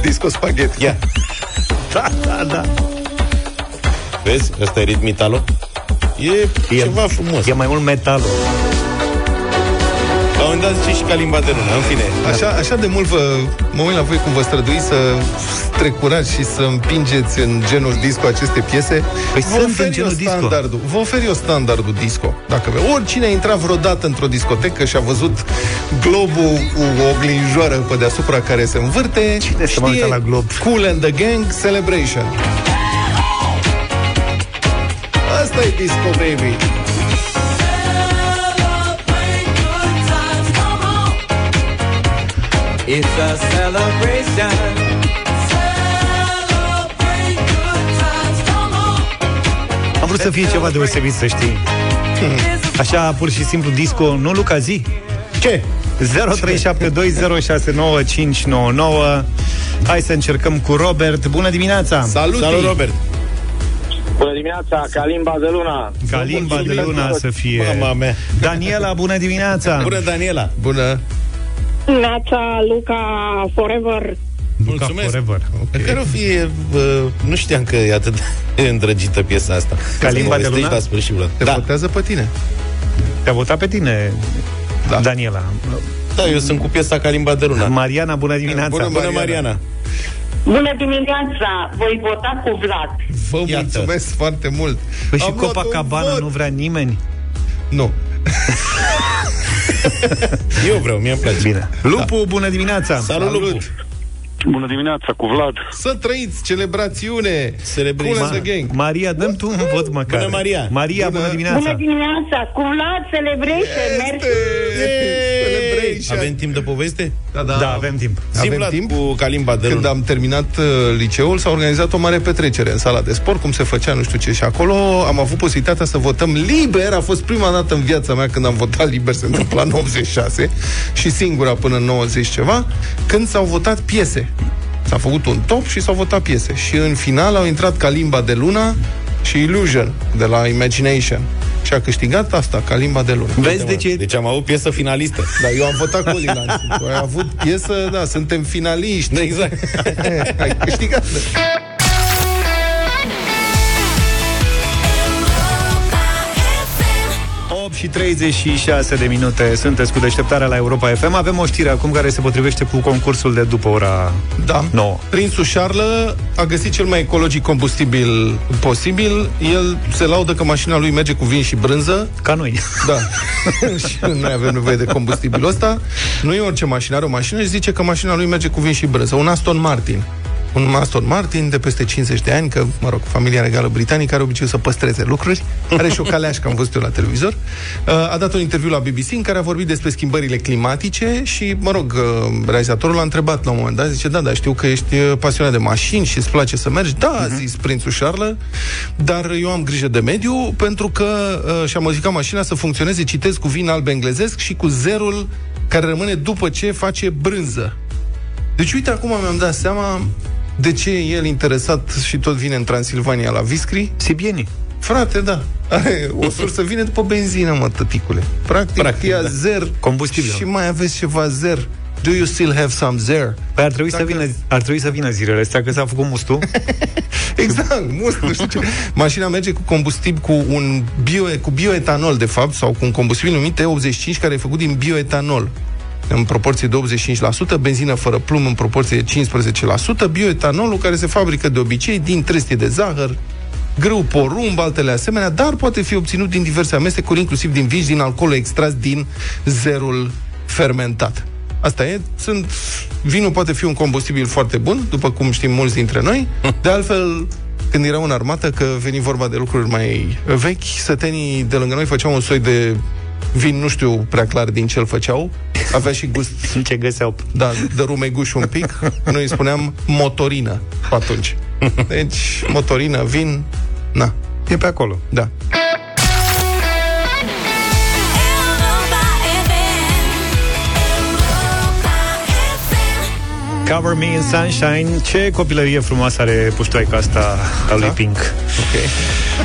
Disco spaghetti. Ia. Da, da, da. Vezi? Ăsta e ritm Italo? E, e ceva frumos. E mai mult metal. La un moment dat zice și ca limba de lună, în fine. Așa, așa de mult vă, mă uit la voi cum vă străduiți să strecurați și să împingeți în genul disco aceste piese. Păi vă sunt în genul disco. Vă ofer eu standardul disco. Dacă vă, oricine a intrat vreodată într-o discotecă și a văzut globul cu o oglinjoară pe deasupra care se învârte, Cine știe se la glob? Cool and the Gang Celebration. Asta e disco, baby. It's a celebration. Am vrut să fie ceva deosebit, să știi. Așa, pur și simplu, disco, nu, Luca, zi? Ce? 0372069599 Hai să încercăm cu Robert. Bună dimineața! Salut, Salut Robert! Bună dimineața, Calimba de Luna. Calimba de Luna să fie. Mama mea. Daniela, bună dimineața! Bună, Daniela! Bună! Neața, Luca, Forever. Luca Mulțumesc. Forever. Okay. Care o fi, uh, nu știam că e atât de îndrăgită piesa asta. Ca limba de luna? la sfârșit, Vlad. Te Da. votează pe tine. Te-a votat pe tine, Da. Daniela. da, eu sunt cu piesa ca limba de luna. Mariana, bună dimineața! Bună, Bună, Mariana! Bună dimineața, voi vota cu Vlad. Vă Iată. mulțumesc foarte mult. Păi și Am luat un Copacabana vot. nu vrea nimeni? Nu. Eu vreau, mi-e place. Bine. Lupu, bună dimineața! Salut, Salut. Lupu! Bună dimineața, cu Vlad. Să trăiți celebrațiune. Celebrezi. Cool and the gang. Maria, dăm tu un vot măcar. Bună, Maria. Maria, bună, Bună. dimineața! Bună dimineața, cu Vlad Celebration, mersi. Celebration. Avem timp de poveste? Da, da. Da, avem timp. Avem Zi, Vlad, timp? cu calimba de Când lună. am terminat uh, liceul, s-a organizat o mare petrecere în sala de sport, cum se făcea, nu știu ce, și acolo am avut posibilitatea să votăm liber. A fost prima dată în viața mea când am votat liber, se întâmpla în 86 și singura până în 90 ceva, când s-au votat piese. S-a făcut un top și s-au votat piese. Și în final au intrat ca limba de luna și Illusion de la Imagination. Și a câștigat asta, ca limba de lună. Vezi de ce... Deci am avut piesă finalistă. Da, eu am votat Colilan. Tu ai avut piesă, da, suntem finaliști. Exact. ai câștigat. 8 și 36 de minute Sunteți cu deșteptarea la Europa FM Avem o știre acum care se potrivește cu concursul de după ora Da. 9 Prințul Charles a găsit cel mai ecologic combustibil posibil. El se laudă că mașina lui merge cu vin și brânză. Ca noi Da. și noi avem nevoie de combustibilul ăsta. Nu e orice mașină, are o mașină și zice că mașina lui merge cu vin și brânză. Un Aston Martin. Un Aston Martin de peste 50 de ani, că, mă rog, familia regală britanică are obiceiul să păstreze lucruri. Are și o caleașcă, am văzut eu la televizor. Uh, a dat un interviu la BBC în care a vorbit despre schimbările climatice și, mă rog, uh, realizatorul l-a întrebat la un moment dat, zice, da, da, știu că ești uh, pasionat de mașini și îți place să mergi. Da, a zis prințul Charles, dar eu am grijă de mediu pentru că uh, și-am modificat mașina să funcționeze, citesc cu vin alb englezesc și cu zerul care rămâne după ce face brânză. Deci, uite, acum mi-am dat seama de ce e el interesat și tot vine în Transilvania la Viscri. Sibieni. Frate, da. Are o sursă vine după benzină, mă, tăticule. Practic, Practic ia da. zer Combustibil. și mai aveți ceva zer. Do you still have some zer? Păi ar trebui, Dacă... să vină, ar trebui să vină zilele astea, că s-a făcut mustul. exact, must, nu știu ce. Mașina merge cu combustibil, cu un bio, cu bioetanol, de fapt, sau cu un combustibil numit E85, care e făcut din bioetanol în proporție de 85%, benzină fără plumb în proporție de 15%, bioetanolul care se fabrică de obicei din trestie de zahăr, grâu porumb, altele asemenea, dar poate fi obținut din diverse amestecuri, inclusiv din vin din alcool extras din zerul fermentat. Asta e, sunt, vinul poate fi un combustibil foarte bun, după cum știm mulți dintre noi. De altfel, când erau în armată, că veni vorba de lucruri mai vechi, sătenii de lângă noi făceau un soi de vin, nu știu prea clar din ce îl făceau, avea și gust... ce găseau. Da, de rumeguș un pic. Noi îi spuneam motorină pe atunci. Deci, motorină, vin, na. E pe acolo. Da. Cover Me in Sunshine Ce copilărie frumoasă are puștoaica asta a lui Pink Ok.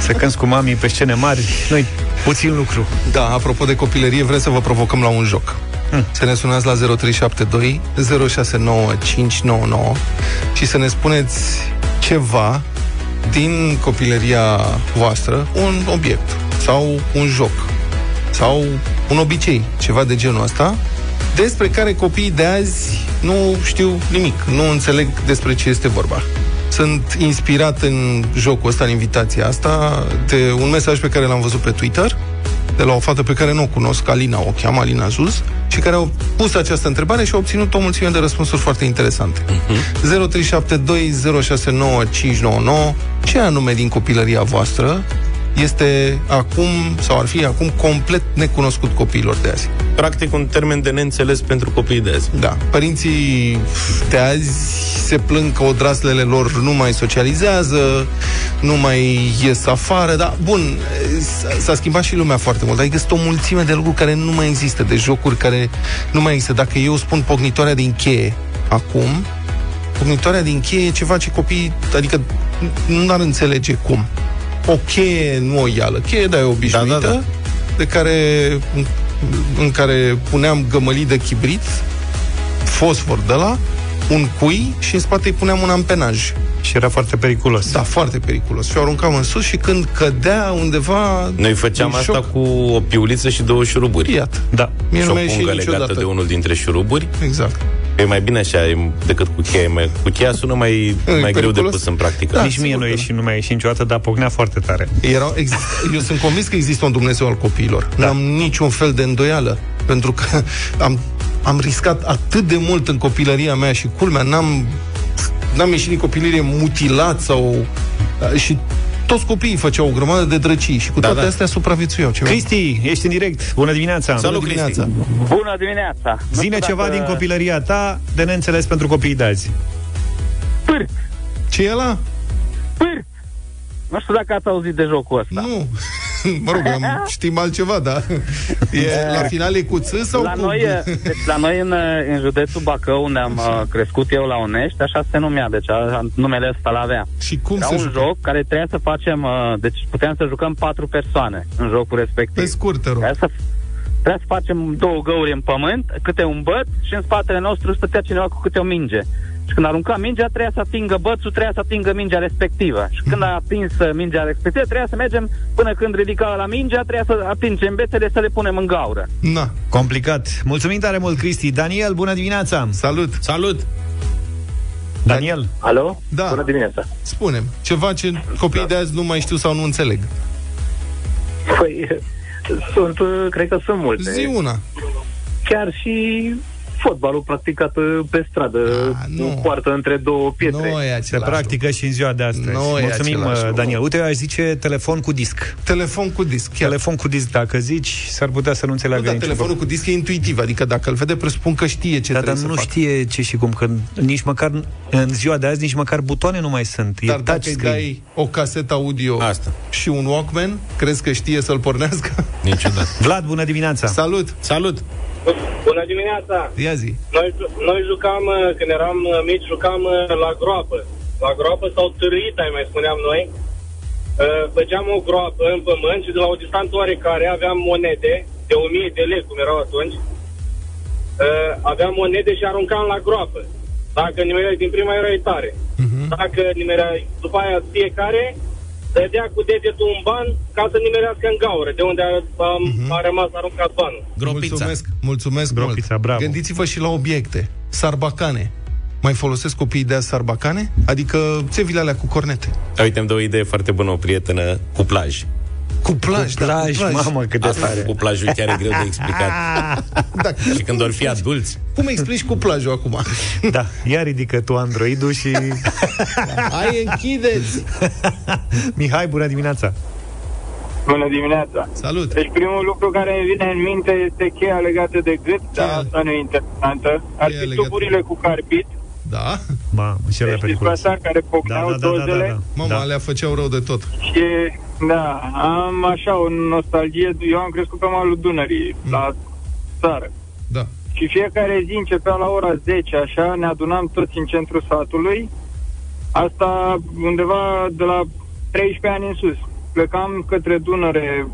Să cânți cu mami pe scene mari Noi, puțin lucru Da, apropo de copilărie, vrem să vă provocăm la un joc. Hmm. Să ne sunați la 0372 069599 și să ne spuneți ceva din copilăria voastră, un obiect sau un joc sau un obicei, ceva de genul ăsta, despre care copiii de azi nu știu nimic, nu înțeleg despre ce este vorba. Sunt inspirat în jocul ăsta, în invitația asta, de un mesaj pe care l-am văzut pe Twitter, de la o fată pe care nu o cunosc, Alina, o cheamă Alina Zuz, și care au pus această întrebare și au obținut o mulțime de răspunsuri foarte interesante. Uh-huh. 0372069599 Ce anume din copilăria voastră este acum, sau ar fi acum, complet necunoscut copiilor de azi? Practic un termen de neînțeles pentru copiii de azi. Da. Părinții de azi se plâng că odraslele lor nu mai socializează, nu mai ies afară, dar bun, s- s-a schimbat și lumea foarte mult. Ai găsit o mulțime de lucruri care nu mai există, de jocuri care nu mai există. Dacă eu spun pognitoarea din cheie acum, pognitoarea din cheie e ceva ce copiii, adică nu ar înțelege cum. O cheie, nu o ială. Cheie, da, e obișnuită, Da, da, da. de care, în, în care puneam gămălii de chibrit, fosfor de la, un cui și în spate îi puneam un ampenaj. Și era foarte periculos. Da, foarte periculos. Și o aruncam în sus și când cădea undeva... Noi făceam din asta șoc, cu o piuliță și două șuruburi. Iată. Da. Mie și nu o mi-a ieșit pungă legată niciodată. de unul dintre șuruburi. Exact. E mai bine așa e- decât cu cheie. Mai- Cu cheia sună mai, E mai greu de periculos. pus în practică. Da, Nici mie sigur nu că ieși, nu mi-a ieșit niciodată, dar pocnea foarte tare. Erau, ex- eu sunt convins că există un Dumnezeu al copiilor. Da. N-am niciun fel de îndoială. Pentru că am, am riscat atât de mult în copilăria mea și culmea, n-am, n-am ieșit din copilărie mutilat sau... Și toți copiii făceau o grămadă de drăcii și cu Da, toate da. astea supraviețuiau. Ceva. Cristi, ești în direct. Bună dimineața. Salut, Bună dimineața. Bună dimineața! Nu Zine știu ceva dacă- din copilăria ta de neînțeles pentru copiii de azi. Pârt! Ce e ăla? Pârt! Nu știu dacă ați auzit de jocul ăsta. Nu. mă rog, am, știm altceva, da. E, la final e cu ț sau La cu... noi, e- deci la noi în, în județul Bacău, unde am uh, crescut eu la Onești, așa se numea, deci a, numele ăsta l-avea. Și cum Era se un jucă? joc care trebuia să facem, uh, deci puteam să jucăm patru persoane în jocul respectiv. Pe scurt, te rog. Trebuia să, trebuia să facem două găuri în pământ, câte un băț și în spatele nostru stătea cineva cu câte o minge. Și când arunca mingea, trebuia să atingă bățul, trebuia să atingă mingea respectivă. Și când a atins uh, mingea respectivă, trebuia să mergem până când ridica la mingea, trebuia să atingem bețele să le punem în gaură. Na. Complicat. Mulțumim tare mult, Cristi. Daniel, bună dimineața. Salut. Salut! Daniel. Alo? Da. Bună dimineața. Spunem, ceva ce copiii de azi nu mai știu sau nu înțeleg. Păi, sunt, uh, cred că sunt multe. Zi una. Chiar și fotbalul practicat uh, pe stradă, nu. cu poartă între două pietre. Nu e Se același practică și în ziua de astăzi. Nu e Mulțumim, același uh, lucru. Daniel. Uite, eu aș zice telefon cu disc. Telefon cu disc. Chiar. Telefon cu disc, dacă zici, s-ar putea să nu înțeleagă Nu, dar nici telefonul cu disc e intuitiv, adică dacă îl vede, presupun că știe ce Da, dar trebuie nu să facă. știe ce și cum, că nici măcar în ziua de azi, nici măcar butoane nu mai sunt. Dar e dacă îi touchscreen. dai o casetă audio Asta. și un Walkman, crezi că știe să-l pornească? Niciodată. Vlad, bună dimineața! Salut! Salut! Bună dimineața! Ia zi! Noi, ju- noi jucam, uh, când eram uh, mici, jucam uh, la groapă. La groapă sau târâit, ai mai spuneam noi. Uh, Făceam o groapă în pământ și de la o distanță oarecare aveam monede de 1000 de lei, cum erau atunci. Uh, Aveam monede și aruncam la groapă. Dacă nimereai din prima, erai tare. Dacă nimereai după aia fiecare, dădea cu degetul un ban ca să nimerească în gaură, de unde a, a, a rămas aruncat banul. Gropița. Mulțumesc, mulțumesc Gropița, mult. bravo. Gândiți-vă și la obiecte. Sarbacane. Mai folosesc copiii de azi sarbacane? Adică țevile alea cu cornete. Uite, îmi dă o idee foarte bună, o prietenă cu plaj. Cu plaj, Cu plaj, da, cu plaj. mamă, cât de Asta tare. cu plajul chiar e greu de explicat. Da, și când vor fi adulți. cum explici cu plajul acum? Da, ia ridică tu Androidul și... Hai, închideți! Mihai, bună dimineața! Bună dimineața! Salut! Deci primul lucru care îmi vine în minte este cheia legată de gât, dar asta nu e interesantă. Ar Cheia fi legată- tuburile cu carbid, Da? Mamă, cele deci periculoase. dispersari care Da, pocneau da, da, da, da, dozele. da. Mama, da. alea făceau rău de tot. Și, da, am așa o nostalgie. Eu am crescut pe malul Dunării, la țară. Da. Și fiecare zi începea la ora 10, așa, ne adunam toți în centrul satului. Asta undeva de la 13 ani în sus. Plecam către Dunăre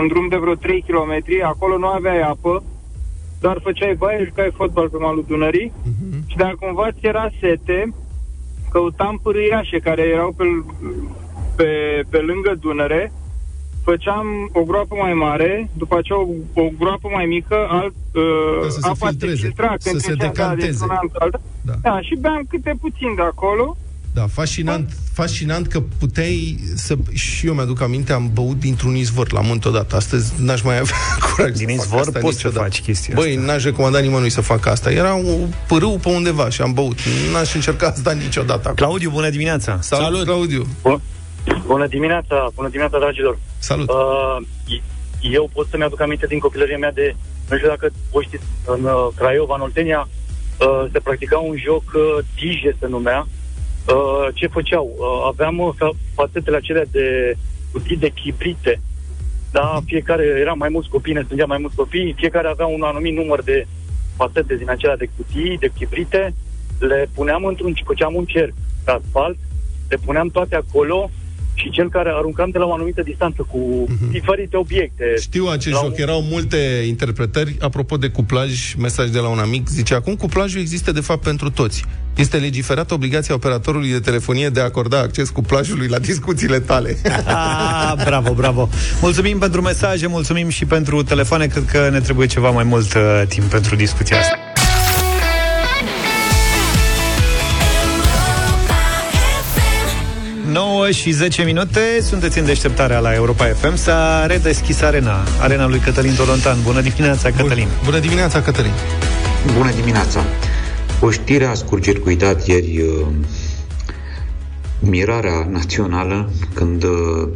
în drum de vreo 3 km, acolo nu aveai apă, doar făceai baie, jucai fotbal pe malul Dunării Mhm. și dacă cumva ți era sete, căutam pârâiașe care erau pe, pe, pe lângă Dunăre, făceam o groapă mai mare, după aceea o, o groapă mai mică, alt, uh, Ca să se apa filtreze, se filtra să când se trecea, da, decanteze. dintr-una în alta. Da. Da. și beam câte puțin de acolo. Da, fascinant, fascinant că puteai să... Și eu mi-aduc aminte, am băut dintr-un izvor la munte odată. Astăzi n-aș mai avea curaj Din să fac izvor asta poți să niciodată. faci chestia Băi, asta. n-aș recomanda nimănui să facă asta. Era un pârâu pe undeva și am băut. N-aș încerca asta niciodată. acum. Claudiu, bună dimineața! Salut, Salut. Claudiu! Bună dimineața, bună dimineața, dragilor. Salut! Uh, eu pot să-mi aduc aminte din copilăria mea de, nu știu dacă voi știți, în uh, Craiova, în Oltenia, uh, se practica un joc, uh, Tije se numea. Uh, ce făceau? Uh, aveam uh, fa- fațetele acelea de cutii de chibrite. Da, fiecare, era mai mulți copii, ne strângeam mai mulți copii, fiecare avea un anumit număr de fațete din acelea de cutii, de chibrite, le puneam într-un, făceam un cerc pe asfalt, le puneam toate acolo și cel care aruncam de la o anumită distanță cu diferite obiecte. Știu acest La joc, un- erau multe interpretări. Apropo de cuplaj, mesaj de la un amic, zice, acum cuplajul există de fapt pentru toți. Este legiferată obligația operatorului de telefonie de a acorda acces cuplajului la discuțiile tale. Ah, bravo, bravo. Mulțumim pentru mesaje, mulțumim și pentru telefoane. Cred că ne trebuie ceva mai mult uh, timp pentru discuția asta. Nouă și 10 minute. Sunteți în deșteptarea la Europa FM S-a redeschis arena. Arena lui Cătălin Tolontan. Bună dimineața, Cătălin. Bună dimineața, Cătălin. Bună dimineața! O știre a scurcircuitat ieri uh, mirarea națională când uh,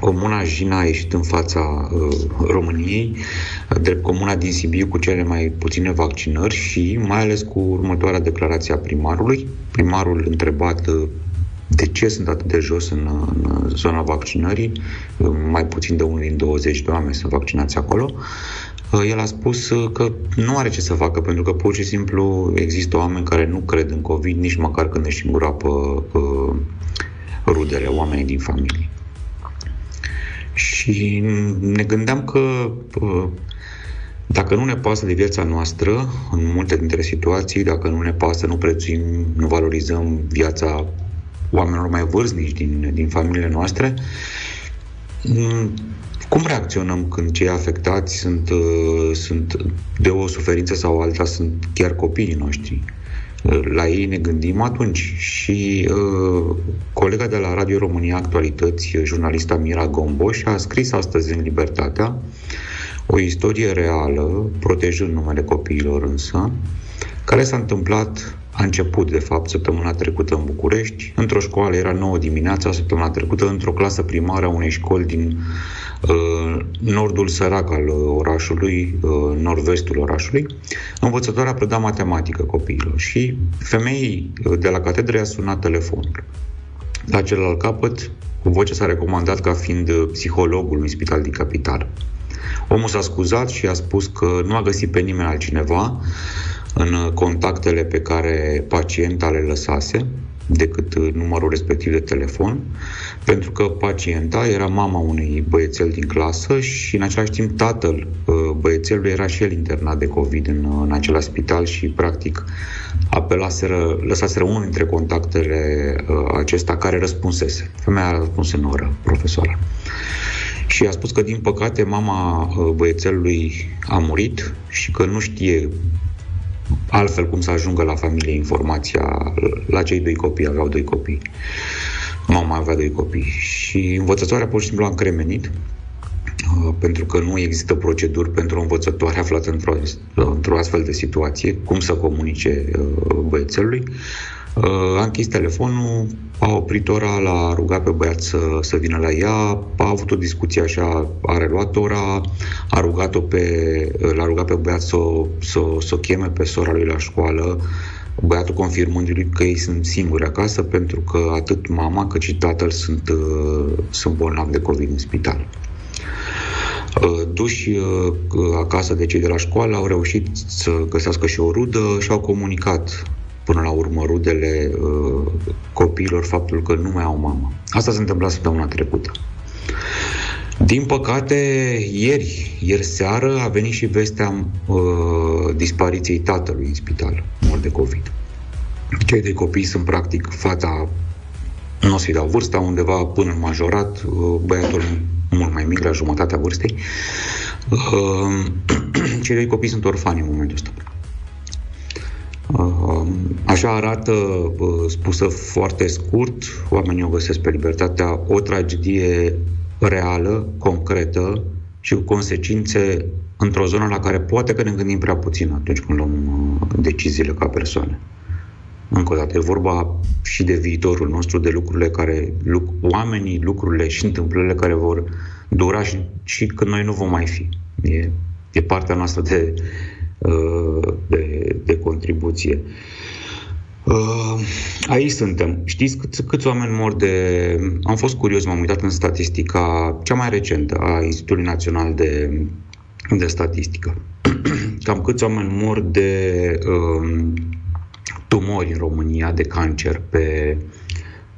comuna Jina a ieșit în fața uh, României, drept comuna din Sibiu cu cele mai puține vaccinări și mai ales cu următoarea declarație a primarului. Primarul întrebat uh, de ce sunt atât de jos în, în zona vaccinării, uh, mai puțin de unul din 20 de oameni sunt vaccinați acolo. Uh, El a spus uh, că nu are ce să facă, pentru că pur și simplu există oameni care nu cred în COVID, nici măcar când își îngroapă uh, rudele, oamenii din familie. Și ne gândeam că uh, dacă nu ne pasă de viața noastră, în multe dintre situații, dacă nu ne pasă, nu prețuim, nu valorizăm viața oamenilor mai vârstnici din, din familiile noastre, mm, cum reacționăm când cei afectați sunt, uh, sunt de o suferință sau alta, sunt chiar copiii noștri? Uh, La ei ne gândim atunci și uh, colega de la Radio România Actualități, jurnalista Mira Gomboș, a scris astăzi în Libertatea O istorie reală, protejând numele copiilor însă, care s-a întâmplat a început, de fapt, săptămâna trecută în București. Într-o școală era 9 dimineața, săptămâna trecută, într-o clasă primară a unei școli din uh, nordul sărac al uh, orașului, uh, nord-vestul orașului. Învățătoarea preda matematică copiilor și femeii uh, de la catedră i-a sunat telefonul. La celălalt capăt, cu voce s-a recomandat ca fiind uh, psihologul unui spital din capitală. Omul s-a scuzat și a spus că nu a găsit pe nimeni altcineva în contactele pe care pacienta le lăsase decât numărul respectiv de telefon, pentru că pacienta era mama unui băiețel din clasă și în același timp tatăl uh, băiețelului era și el internat de COVID în, în același spital și practic apelaseră, lăsaseră unul dintre contactele uh, acesta care răspunsese. Femeia a răspuns în oră, profesoara. Și a spus că, din păcate, mama uh, băiețelului a murit și că nu știe altfel cum să ajungă la familie informația la cei doi copii, aveau doi copii. Mama avea doi copii și învățătoarea pur și simplu a încremenit uh, pentru că nu există proceduri pentru o învățătoare aflată într-o, într-o astfel de situație, cum să comunice uh, băiețelului. Uh, a închis telefonul, a oprit ora, l-a rugat pe băiat să, să vină la ea, a avut o discuție așa, a reluat ora, a rugat-o pe, l-a rugat pe băiat să, să, să o cheme pe sora lui la școală, băiatul confirmându-lui că ei sunt singuri acasă pentru că atât mama cât și tatăl sunt, uh, sunt bolnavi de COVID în spital. Uh, duși acasă de cei de la școală au reușit să găsească și o rudă și au comunicat până la urmă rudele uh, copiilor faptul că nu mai au mamă. Asta s-a întâmplat săptămâna trecută. Din păcate, ieri, ieri seară, a venit și vestea uh, dispariției tatălui în spital, mort de COVID. Cei de copii sunt practic fata, nu o să-i dau vârsta, undeva până în majorat, uh, băiatul mult mai mic, la jumătatea vârstei. Uh, cei doi copii sunt orfani în momentul ăsta. Așa arată, spusă foarte scurt, oamenii o găsesc pe libertatea, o tragedie reală, concretă și cu consecințe într-o zonă la care poate că ne gândim prea puțin atunci când luăm uh, deciziile ca persoane. Încă o dată, e vorba și de viitorul nostru, de lucrurile care, luc, oamenii, lucrurile și întâmplările care vor dura și, și când noi nu vom mai fi. E, e partea noastră de, Uh, de, de contribuție. Uh, aici suntem. Știți câți, câți oameni mor de... Am fost curios, m-am uitat în statistica cea mai recentă a Institutului Național de, de Statistică. Cam câți oameni mor de um, tumori în România, de cancer pe,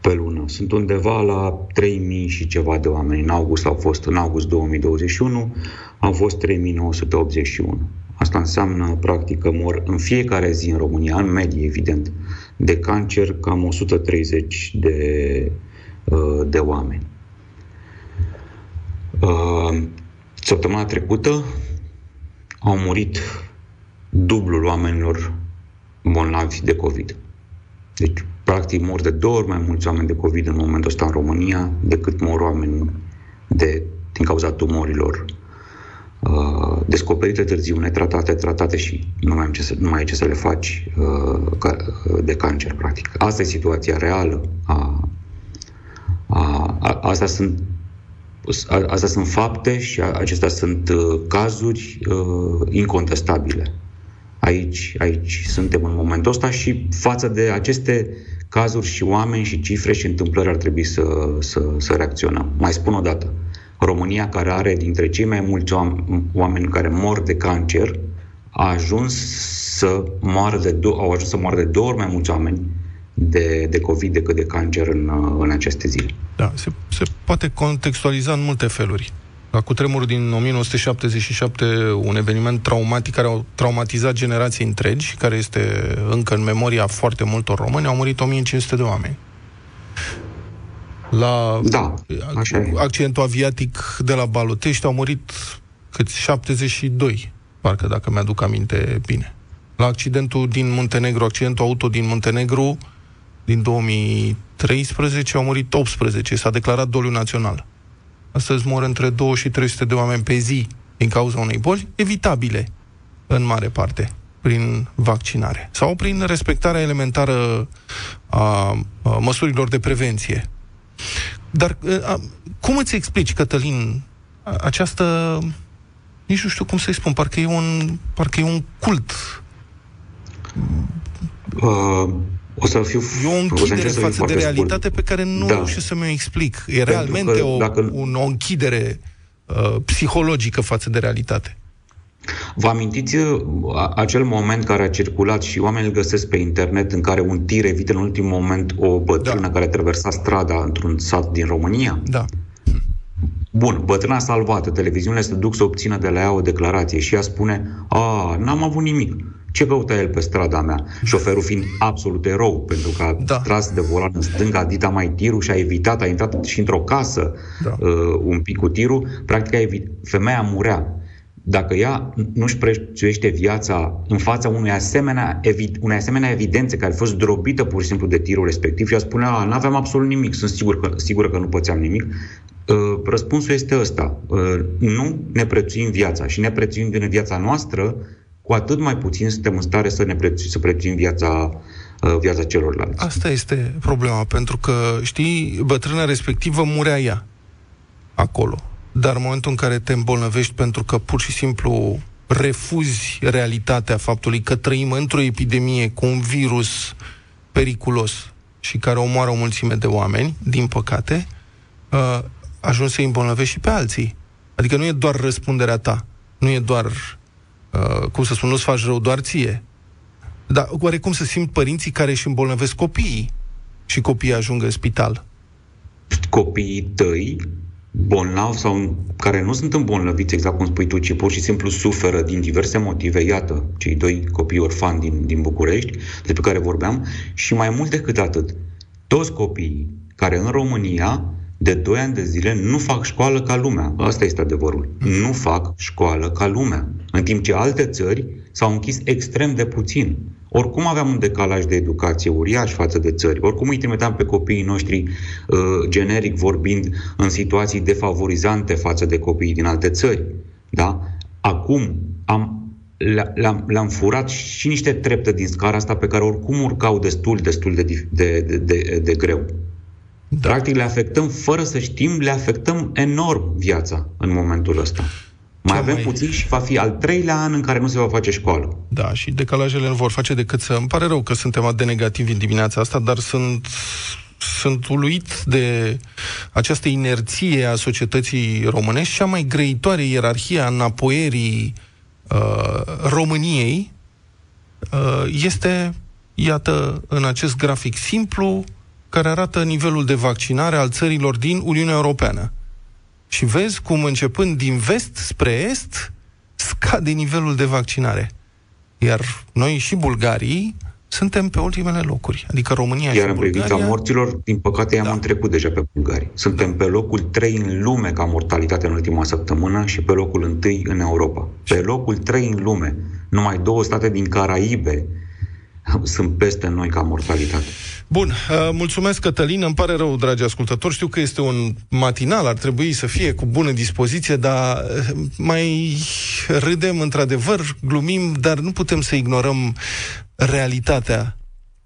pe lună. Sunt undeva la 3000 și ceva de oameni. În august au fost, în august 2021, au fost 3981. Asta înseamnă, practic, că mor în fiecare zi în România, în medie, evident, de cancer, cam 130 de, uh, de oameni. Uh, săptămâna trecută au murit dublul oamenilor bolnavi de COVID. Deci, practic, mor de două ori mai mulți oameni de COVID în momentul ăsta în România decât mor oameni de, din cauza tumorilor uh, descoperite târziu, netratate, tratate și nu mai, am ce să, nu mai ai ce să le faci uh, ca, de cancer, practic. Asta e situația reală. A, a, a, asta sunt Astea sunt fapte și acestea sunt uh, cazuri uh, incontestabile. Aici, aici suntem în momentul ăsta și față de aceste cazuri și oameni și cifre și întâmplări ar trebui să, să, să reacționăm. Mai spun o dată, România, care are dintre cei mai mulți oameni care mor de cancer, a ajuns să moară de do- au ajuns să moară de două ori mai mulți oameni de, de COVID decât de cancer în, în aceste zile. Da, se, se poate contextualiza în multe feluri. La cutremurul din 1977, un eveniment traumatic care a traumatizat generații întregi, care este încă în memoria foarte multor români, au murit 1500 de oameni. La da, accidentul aviatic de la Balotești au murit cât 72, parcă dacă mi-aduc aminte bine. La accidentul din Muntenegru, accidentul auto din Muntenegru din 2013 au murit 18, s-a declarat doliu național. Astăzi mor între 2 și 300 de oameni pe zi din cauza unei boli, evitabile în mare parte prin vaccinare sau prin respectarea elementară a, a măsurilor de prevenție. Dar a, cum îți explici, Cătălin, această nici nu știu cum să-i spun, parcă e un, parcă e un cult. Uh, o să fiu... E o închidere o față de realitate scurt. pe care nu da. știu să mi-o explic. E Pentru realmente o, dacă... un, o închidere uh, psihologică față de realitate. Vă amintiți uh, acel moment care a circulat și oamenii îl găsesc pe internet în care un tir evită în ultimul moment o bătrână da. care traversa strada într-un sat din România? Da. Bun, bătrâna salvată, televiziunile se duc să obțină de la ea o declarație și ea spune, a, n-am avut nimic. Ce căuta el pe strada mea? Șoferul fiind absolut erou, pentru că a da. tras de volan în stânga, a dita mai tirul și a evitat, a intrat și într-o casă da. uh, un pic cu tirul, practic a evit- femeia murea. Dacă ea nu-și prețuiește viața în fața unui asemenea, evi- unei asemenea evidențe care a fost drobită pur și simplu de tirul respectiv și a spune, a, n-aveam absolut nimic, sunt sigur că, sigură că nu pățeam nimic, Uh, răspunsul este ăsta. Uh, nu ne prețuim viața și ne prețuim din viața noastră, cu atât mai puțin suntem în stare să ne prețuim, să prețuim viața, uh, viața celorlalți. Asta este problema, pentru că, știi, bătrâna respectivă murea ea acolo. Dar în momentul în care te îmbolnăvești pentru că pur și simplu refuzi realitatea faptului că trăim într-o epidemie cu un virus periculos și care omoară o mulțime de oameni, din păcate, ajungi să îi îmbolnăvești și pe alții. Adică nu e doar răspunderea ta, nu e doar, uh, cum să spun, nu-ți faci rău doar ție. Dar oare cum să simt părinții care își îmbolnăvesc copiii și copiii ajung în spital? Copiii tăi bolnavi sau care nu sunt îmbolnăviți, exact cum spui tu, ci pur și simplu suferă din diverse motive, iată, cei doi copii orfani din, din București, despre care vorbeam, și mai mult decât atât, toți copiii care în România de 2 ani de zile nu fac școală ca lumea. Asta este adevărul. Nu fac școală ca lumea. În timp ce alte țări s-au închis extrem de puțin. Oricum aveam un decalaj de educație uriaș față de țări. Oricum îi trimiteam pe copiii noștri, uh, generic vorbind, în situații defavorizante față de copiii din alte țări. Da? Acum am, le-am, le-am furat și niște trepte din scara asta pe care oricum urcau destul, destul de, de, de, de, de greu. Da. Practic le afectăm fără să știm, le afectăm enorm viața în momentul ăsta. Mai avem mai... puțin și va fi al treilea an în care nu se va face școală. Da, și decalajele nu vor face decât să... Îmi pare rău că suntem atât de negativi în dimineața asta, dar sunt sunt uluit de această inerție a societății românești, cea mai grăitoare ierarhie a înapoierii uh, României uh, este, iată, în acest grafic simplu, care arată nivelul de vaccinare al țărilor din Uniunea Europeană. Și vezi cum începând din vest spre est scade nivelul de vaccinare. Iar noi și bulgarii suntem pe ultimele locuri. Adică România Iar și în Bulgaria... privința morților, din păcate, da. am trecut deja pe bulgari. Suntem pe locul 3 în lume ca mortalitate în ultima săptămână și pe locul 1 în Europa. Pe locul 3 în lume. Numai două state din Caraibe sunt peste noi ca mortalitate. Bun, uh, mulțumesc Cătălin, îmi pare rău, dragi ascultători, știu că este un matinal, ar trebui să fie cu bună dispoziție, dar uh, mai râdem într-adevăr, glumim, dar nu putem să ignorăm realitatea,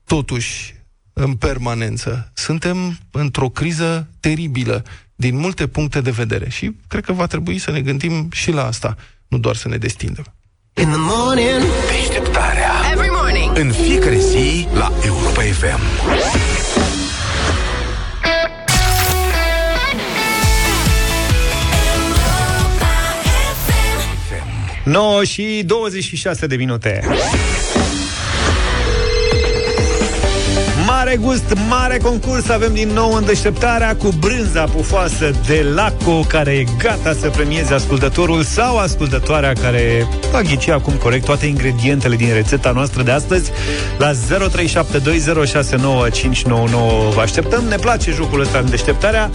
totuși, în permanență. Suntem într-o criză teribilă, din multe puncte de vedere și cred că va trebui să ne gândim și la asta, nu doar să ne destindem. In the morning, deșteptarea. Every morning. În fiecare zi la Europa FM. 9 și 26 de minute. Mare gust, mare concurs. Avem din nou în deșteptarea cu brânza pufoasă de Laco Care e gata să premieze ascultătorul Sau ascultătoarea care va ghici acum corect Toate ingredientele din rețeta noastră de astăzi. La 0372069599 Vă așteptăm, ne place jocul ăsta în deșteptarea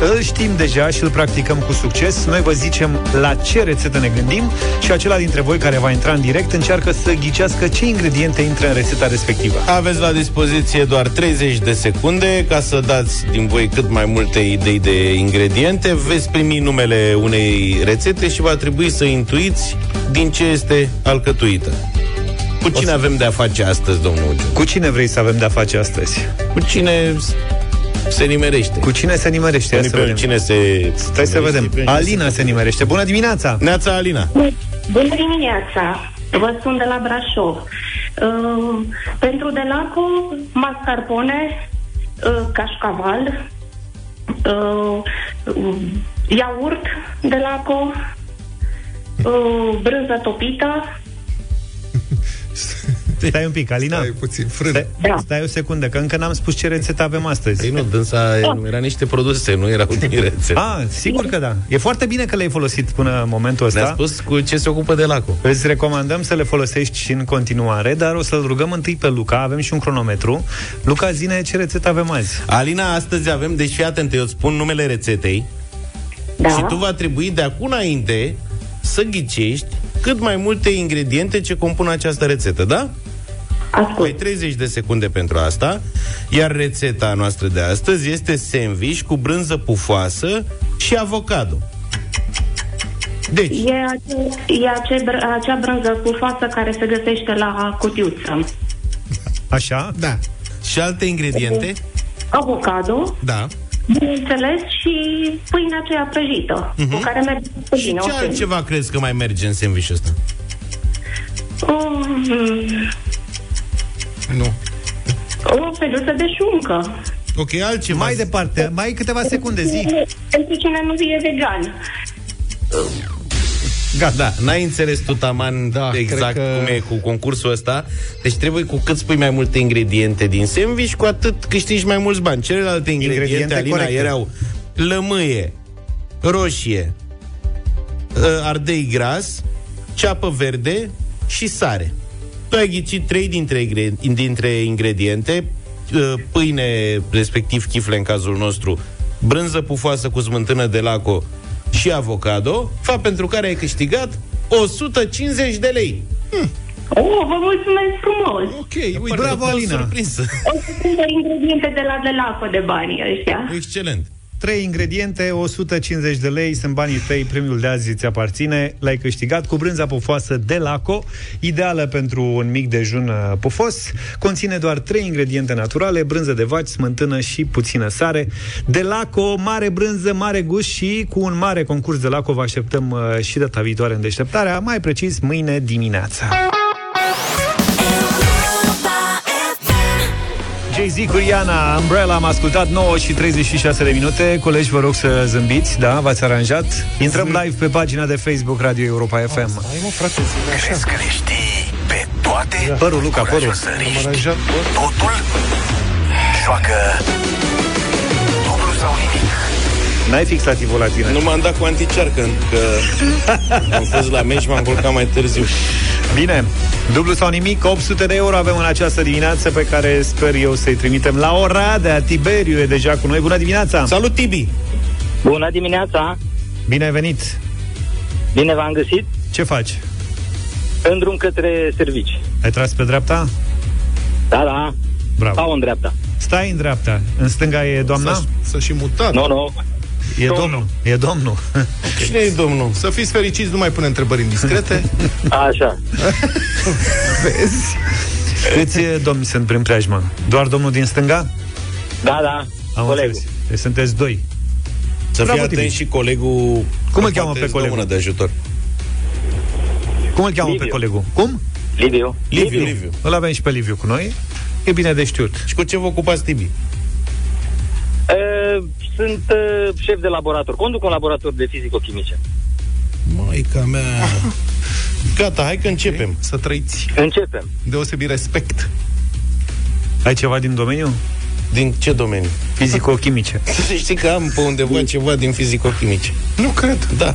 îl știm deja și îl practicăm cu succes. Noi vă zicem la ce rețetă ne gândim și acela dintre voi care va intra în direct încearcă să ghicească ce ingrediente intră în rețeta respectivă. Aveți la dispoziție doar 30 de secunde ca să dați din voi cât mai multe idei de ingrediente. Veți primi numele unei rețete și va trebui să intuiți din ce este alcătuită. Cu cine avem de-a face astăzi, domnul Ugiu? Cu cine vrei să avem de-a face astăzi? Cu cine se nimerește? Cu cine se nimerește? Ia Unii să pe vedem. cine se... Stai să vedem. Alina se nimerește. Bună dimineața! Neața Alina! Bună dimineața! Vă sunt de la Brașov. Uh, pentru Delaco, mascarpone, uh, cașcaval, uh, uh, iaurt Delaco, uh, brânză topită, Stai un pic, Alina. Stai puțin, frână. Stai, Da. stai o secundă, că încă n-am spus ce rețetă avem astăzi. Păi nu, dânsa era niște produse, nu erau din rețete. Ah, sigur că da. E foarte bine că le-ai folosit până în momentul ăsta. Ne-a spus cu ce se ocupă de laco. Îți recomandăm să le folosești și în continuare, dar o să-l rugăm întâi pe Luca, avem și un cronometru. Luca, zine ce rețetă avem azi. Alina, astăzi avem, deci fii atent, eu îți spun numele rețetei da? și tu va trebui de acum înainte să ghicești cât mai multe ingrediente ce compun această rețetă, da? Ascult. Ai 30 de secunde pentru asta, iar rețeta noastră de astăzi este sandwich cu brânză pufoasă și avocado. Deci, E, ace- e ace, br- acea brânză pufoasă care se găsește la cutiuță. Așa? Da. și alte ingrediente? Avocado, Da. bineînțeles, și pâinea aceea prăjită, cu care merge cu Mhm. Și bine. ce ok. altceva crezi că mai merge în sandwich ăsta? Mm, Nu. o feluță de șuncă. Ok, altceva. Mai departe, mai ai câteva secunde, zi. Pentru cine nu e vegan. Gata. Da, n-ai înțeles tu, Taman, Da, exact cred că- cum e cu concursul ăsta. Deci trebuie cu cât spui mai multe ingrediente din sandwich, cu atât câștigi mai mulți bani. Celelalte ingrediente, Ingrediente Alina, corecte. erau lămâie, roșie, ă, ardei gras, ceapă verde și sare. Tu ai ghicit trei dintre, ingre- dintre ingrediente, ă, pâine, respectiv chifle în cazul nostru, brânză pufoasă cu smântână de laco și avocado, fapt pentru care ai câștigat 150 de lei. Oh, vă mulțumesc frumos! Ok, uite. Bravo, Alina. Surprinsă. O să cumpăr ingrediente de la de lapă de bani ăștia. Excelent. Trei ingrediente, 150 de lei, sunt banii tăi, premiul de azi îți aparține, l-ai câștigat cu brânza pufoasă de Laco, ideală pentru un mic dejun uh, pufos, conține doar trei ingrediente naturale, brânză de vaci, smântână și puțină sare. De Laco, mare brânză, mare gust și cu un mare concurs de Laco vă așteptăm uh, și data viitoare în deșteptarea, mai precis mâine dimineața. Jay-Z cu Rihanna, Umbrella, am ascultat 9 și 36 de minute. Colegi, vă rog să zâmbiți, da? V-ați aranjat? Intrăm live pe pagina de Facebook Radio Europa FM. Hai mă, frate, zi așa. Crezi că le știi pe toate? Părul, Luca, părul. Am Săriști aranjat, bă. totul? Joacă dublu sau nimic. N-ai fixativul la tine. Nu m-am dat cu anticearcă, că am fost la meci, m-am culcat mai târziu. Bine, dublu sau nimic, 800 de euro avem în această dimineață pe care sper eu să-i trimitem la Oradea. Tiberiu e deja cu noi. Bună dimineața! Salut, Tibi! Bună dimineața! Bine ai venit! Bine v-am găsit Ce faci? în drum către servici. Ai tras pe dreapta? Da, da, Bravo. stau în dreapta. Stai în dreapta. În stânga e doamna? Să, să și mutat. Nu, nu, E domnul. domnul. E domnul. Cine e domnul? Să fiți fericiți, nu mai pune întrebări indiscrete. așa. Vezi? Câți eh, domni sunt prin preajmă? Doar domnul din stânga? Da, da, Am colegul. înțeles. Deci sunteți doi. Să Bravo, fie Tibi. atent și colegul... Cum îl că cheamă poate pe îți dă colegul? mână de ajutor. Cum îl cheamă Liviu. pe colegul? Cum? Liviu. Liviu, Liviu. Îl avem și pe Liviu cu noi. E bine de știut. Și cu ce vă ocupați, Tibi? Uh, sunt uh, șef de laborator. Conduc un laborator de fizico-chimice. Maica mea... Gata, hai că începem. Să trăiți. Începem. Deosebit respect. Ai ceva din domeniu? Din ce domeniu? Fizico-chimice. Să știi că am pe undeva ceva din fizico-chimice. Nu cred. Da.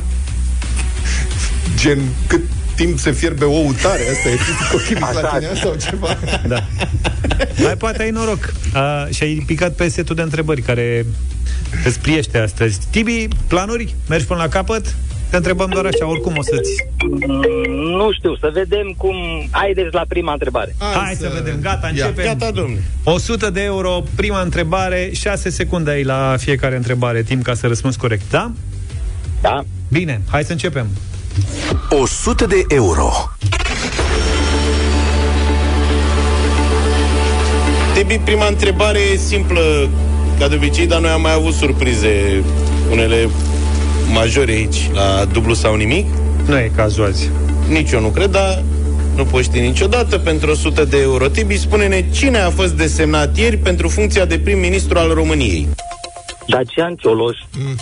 Gen, cât timp se fierbe ou tare, asta e fizico-chimic la tine sau ceva? Da. Mai poate ai noroc. A, și ai picat pe setul de întrebări care Îți priește astăzi. Tibi, planuri? Mergi până la capăt? Te întrebăm doar așa, oricum o să-ți... Mm, Nu știu, să vedem cum... Haideți la prima întrebare. Hai, Hai să... să vedem, gata, începem. Gata, domnule. 100 de euro, prima întrebare, 6 secunde ai la fiecare întrebare, timp ca să răspunzi corect, da? Da. Bine, hai să începem. 100 de euro. Tibi, prima întrebare e simplă, ca de obicei, dar noi am mai avut surprize, unele majore aici, la dublu sau nimic. Nu e cazul azi. Nici eu nu cred, dar nu poți ști niciodată pentru 100 de euro. Tibi, spune-ne cine a fost desemnat ieri pentru funcția de prim-ministru al României. Dacian Cioloș. Mm.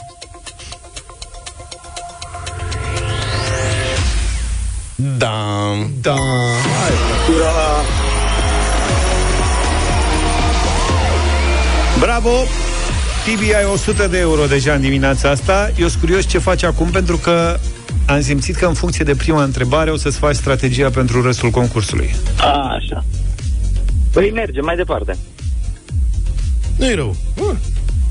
Da. Da. Hai. Bravo! Tibi, ai 100 de euro deja în dimineața asta. Eu sunt curios ce faci acum, pentru că am simțit că în funcție de prima întrebare o să-ți faci strategia pentru restul concursului. A, așa. Păi mergem mai departe. Nu-i rău.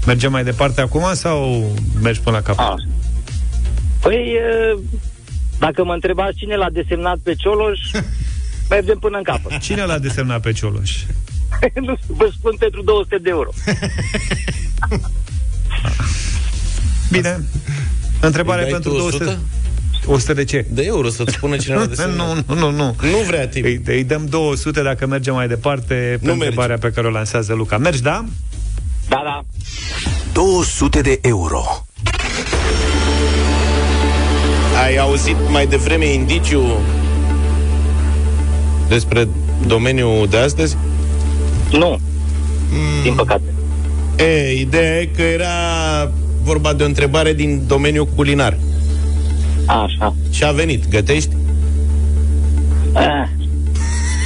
Mergem mai departe acum sau mergi până la capăt? A. Păi, e, dacă mă întrebați cine l-a desemnat pe Cioloș, mergem până în capăt. Cine l-a desemnat pe Cioloș? nu știu, vă spun pentru 200 de euro. Bine. Întrebare Îi dai pentru tu 200... 100? 100 de ce? De euro, să-ți spună cine l-a desemnat. nu, nu, nu, nu. Nu vrea Tibi. Îi, îi dăm 200 dacă mergem mai departe pe Nu întrebarea pe care o lansează Luca. Mergi, da? Da, da. 200 de euro. Ai auzit mai devreme indiciu despre domeniul de astăzi? Nu. Mm. Din păcate. E, ideea e că era vorba de o întrebare din domeniul culinar. Așa. Și a venit. Gătești? Ah,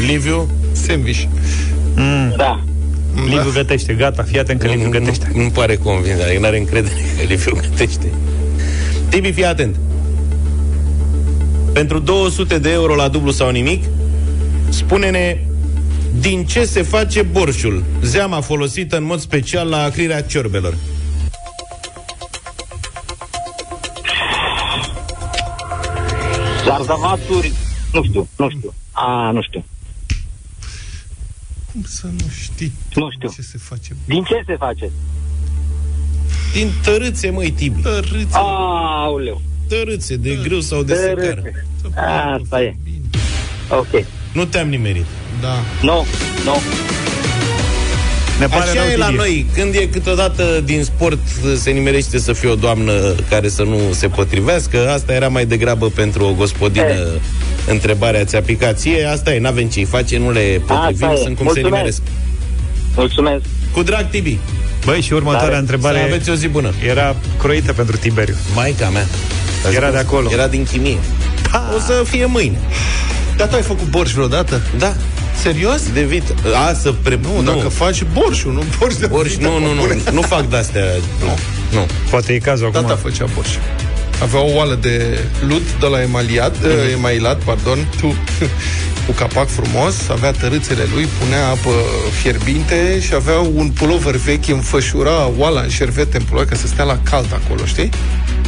Liviu? Sandwich. Mm. da. Liviu gătește, gata, fii atent că Liviu gătește. Nu, nu pare convins, dar nu are încredere că Liviu gătește. Tibi, fii atent. Pentru 200 de euro la dublu sau nimic, spune-ne din ce se face borșul, zeama folosită în mod special la acrirea ciorbelor. Zarzavaturi, nu știu, nu știu. A, nu știu. Cum să nu știi Nu știu. ce se face? Din ce se face? Din tărâțe, măi, Tibi. Tărâțe. Aoleu. Tărâțe, de grâu sau de secară. Tărâțe. Asta e. Ok. Nu te-am nimerit. Da. Nu, nu. Ne pare Așa rău, e la Tibi. noi. Când e câteodată din sport se nimerește să fie o doamnă care să nu se potrivească. Asta era mai degrabă pentru o gospodină întrebarea ți-a picat ție. Asta e, n-avem ce-i face, nu le potrivim, Asta e. sunt cum Mulțumesc. se nimeresc. Mulțumesc. Cu drag, Tibi. Băi, și următoarea Tare. întrebare Să aveți o zi bună. era croită pentru Tiberiu. Maica mea. Era de acolo. Era din chimie. O să fie mâine. Dar tu ai făcut borș vreodată? Da. Serios? De vit. A, să pre... Nu, dacă faci borșul, nu borș de Borș, vită, nu, nu, mă, nu, bune. nu fac de-astea. Nu. nu. Poate e cazul acum. Tata făcea borș. Avea o oală de lut de la emaliat, Mhm. mm-hmm. emailat, pardon, tu, cu capac frumos, avea tărâțele lui, punea apă fierbinte și avea un pulover vechi, înfășura oala în șervete în pulover, ca să stea la cald acolo, știi?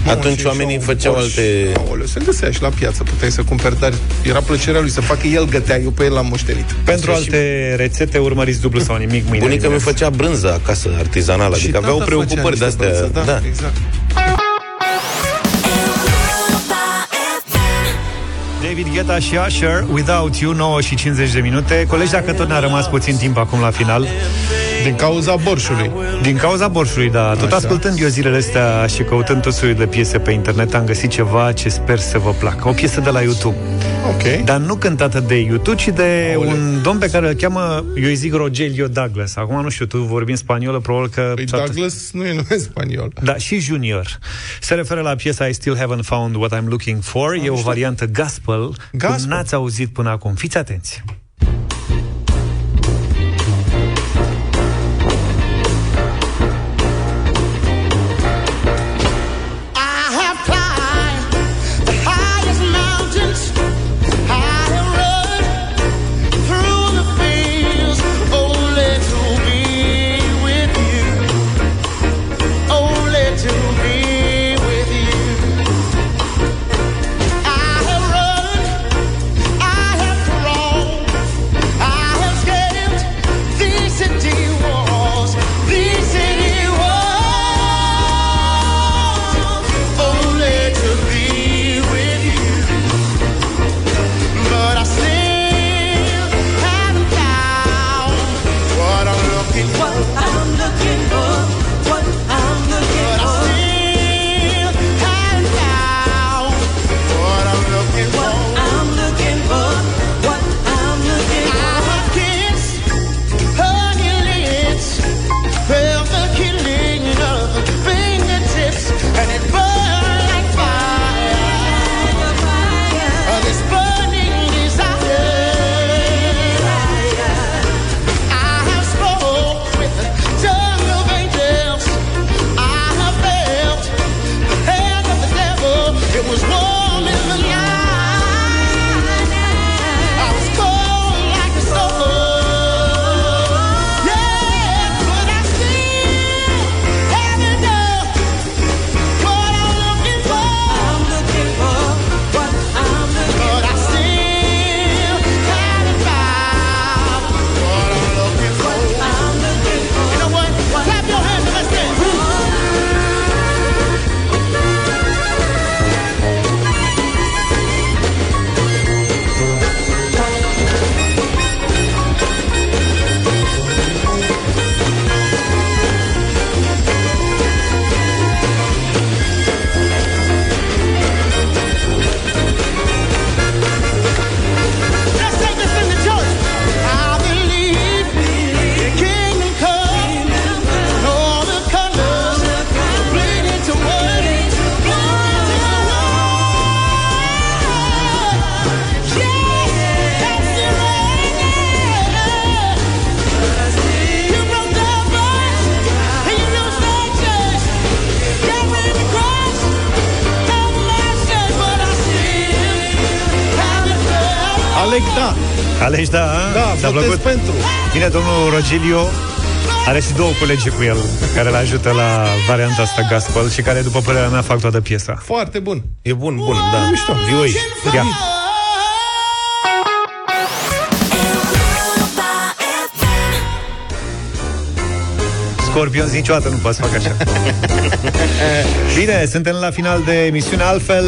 Atunci și oamenii un făceau borș. alte- Aoleu, se găsea și la piață, puteai să cumperi, dar era plăcerea lui să facă el gătea, eu pe el l-am moștenit. Pentru alte rețete urmăriți dublu sau nimic mâine. Bunica mi dimineață. făcea brânză acasă, artizanală, adică tata aveau făcea preocupări de niște astea. brânză, da, exact. David Guetta și Usher, Without You, 9 și 50 de minute. Colegi, dacă tot ne-a rămas puțin timp acum la final, Din cauza borșului. din cauza borșului, da, tot Așa. ascultând eu zilele astea și căutând tot soiul de piese pe internet, am găsit ceva ce sper să vă placă. O piesă de la YouTube. Ok. Dar nu cântată de YouTube, ci de Aoleu. un domn pe care îl cheamă, eu îi zic Rogelio Douglas. Acum nu știu, tu vorbi în spaniolă, probabil că... Păi toată- Douglas nu e nume spaniol. Da, și Junior. Se referă la piesa I Still Haven't Found What I'm Looking For. e o variantă gospel. Gospel. Cum n-ați auzit până acum. Fiți atenți. Ți-a votez plăcut? pentru. Bine, domnul Rogilio are și două colegi cu el care îl ajută la varianta asta gospel și care, după părerea mea, fac toată piesa. Foarte bun. E bun, bun, da. Mișto. Vioi. Ia. Scorpions niciodată nu poți să fac așa. Bine, suntem la final de emisiune, altfel...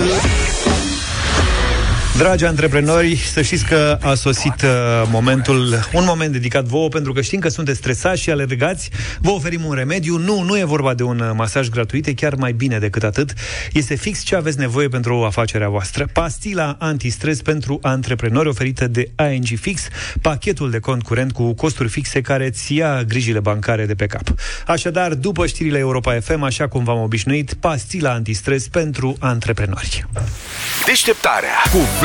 Dragi antreprenori, să știți că a sosit uh, momentul, un moment dedicat vouă, pentru că știm că sunteți stresați și alergați. Vă oferim un remediu. Nu, nu e vorba de un uh, masaj gratuit, e chiar mai bine decât atât. Este fix ce aveți nevoie pentru afacerea voastră. Pastila antistres pentru antreprenori oferită de ING Fix, pachetul de cont curent cu costuri fixe care îți ia grijile bancare de pe cap. Așadar, după știrile Europa FM, așa cum v-am obișnuit, pastila antistres pentru antreprenori. Deșteptarea cu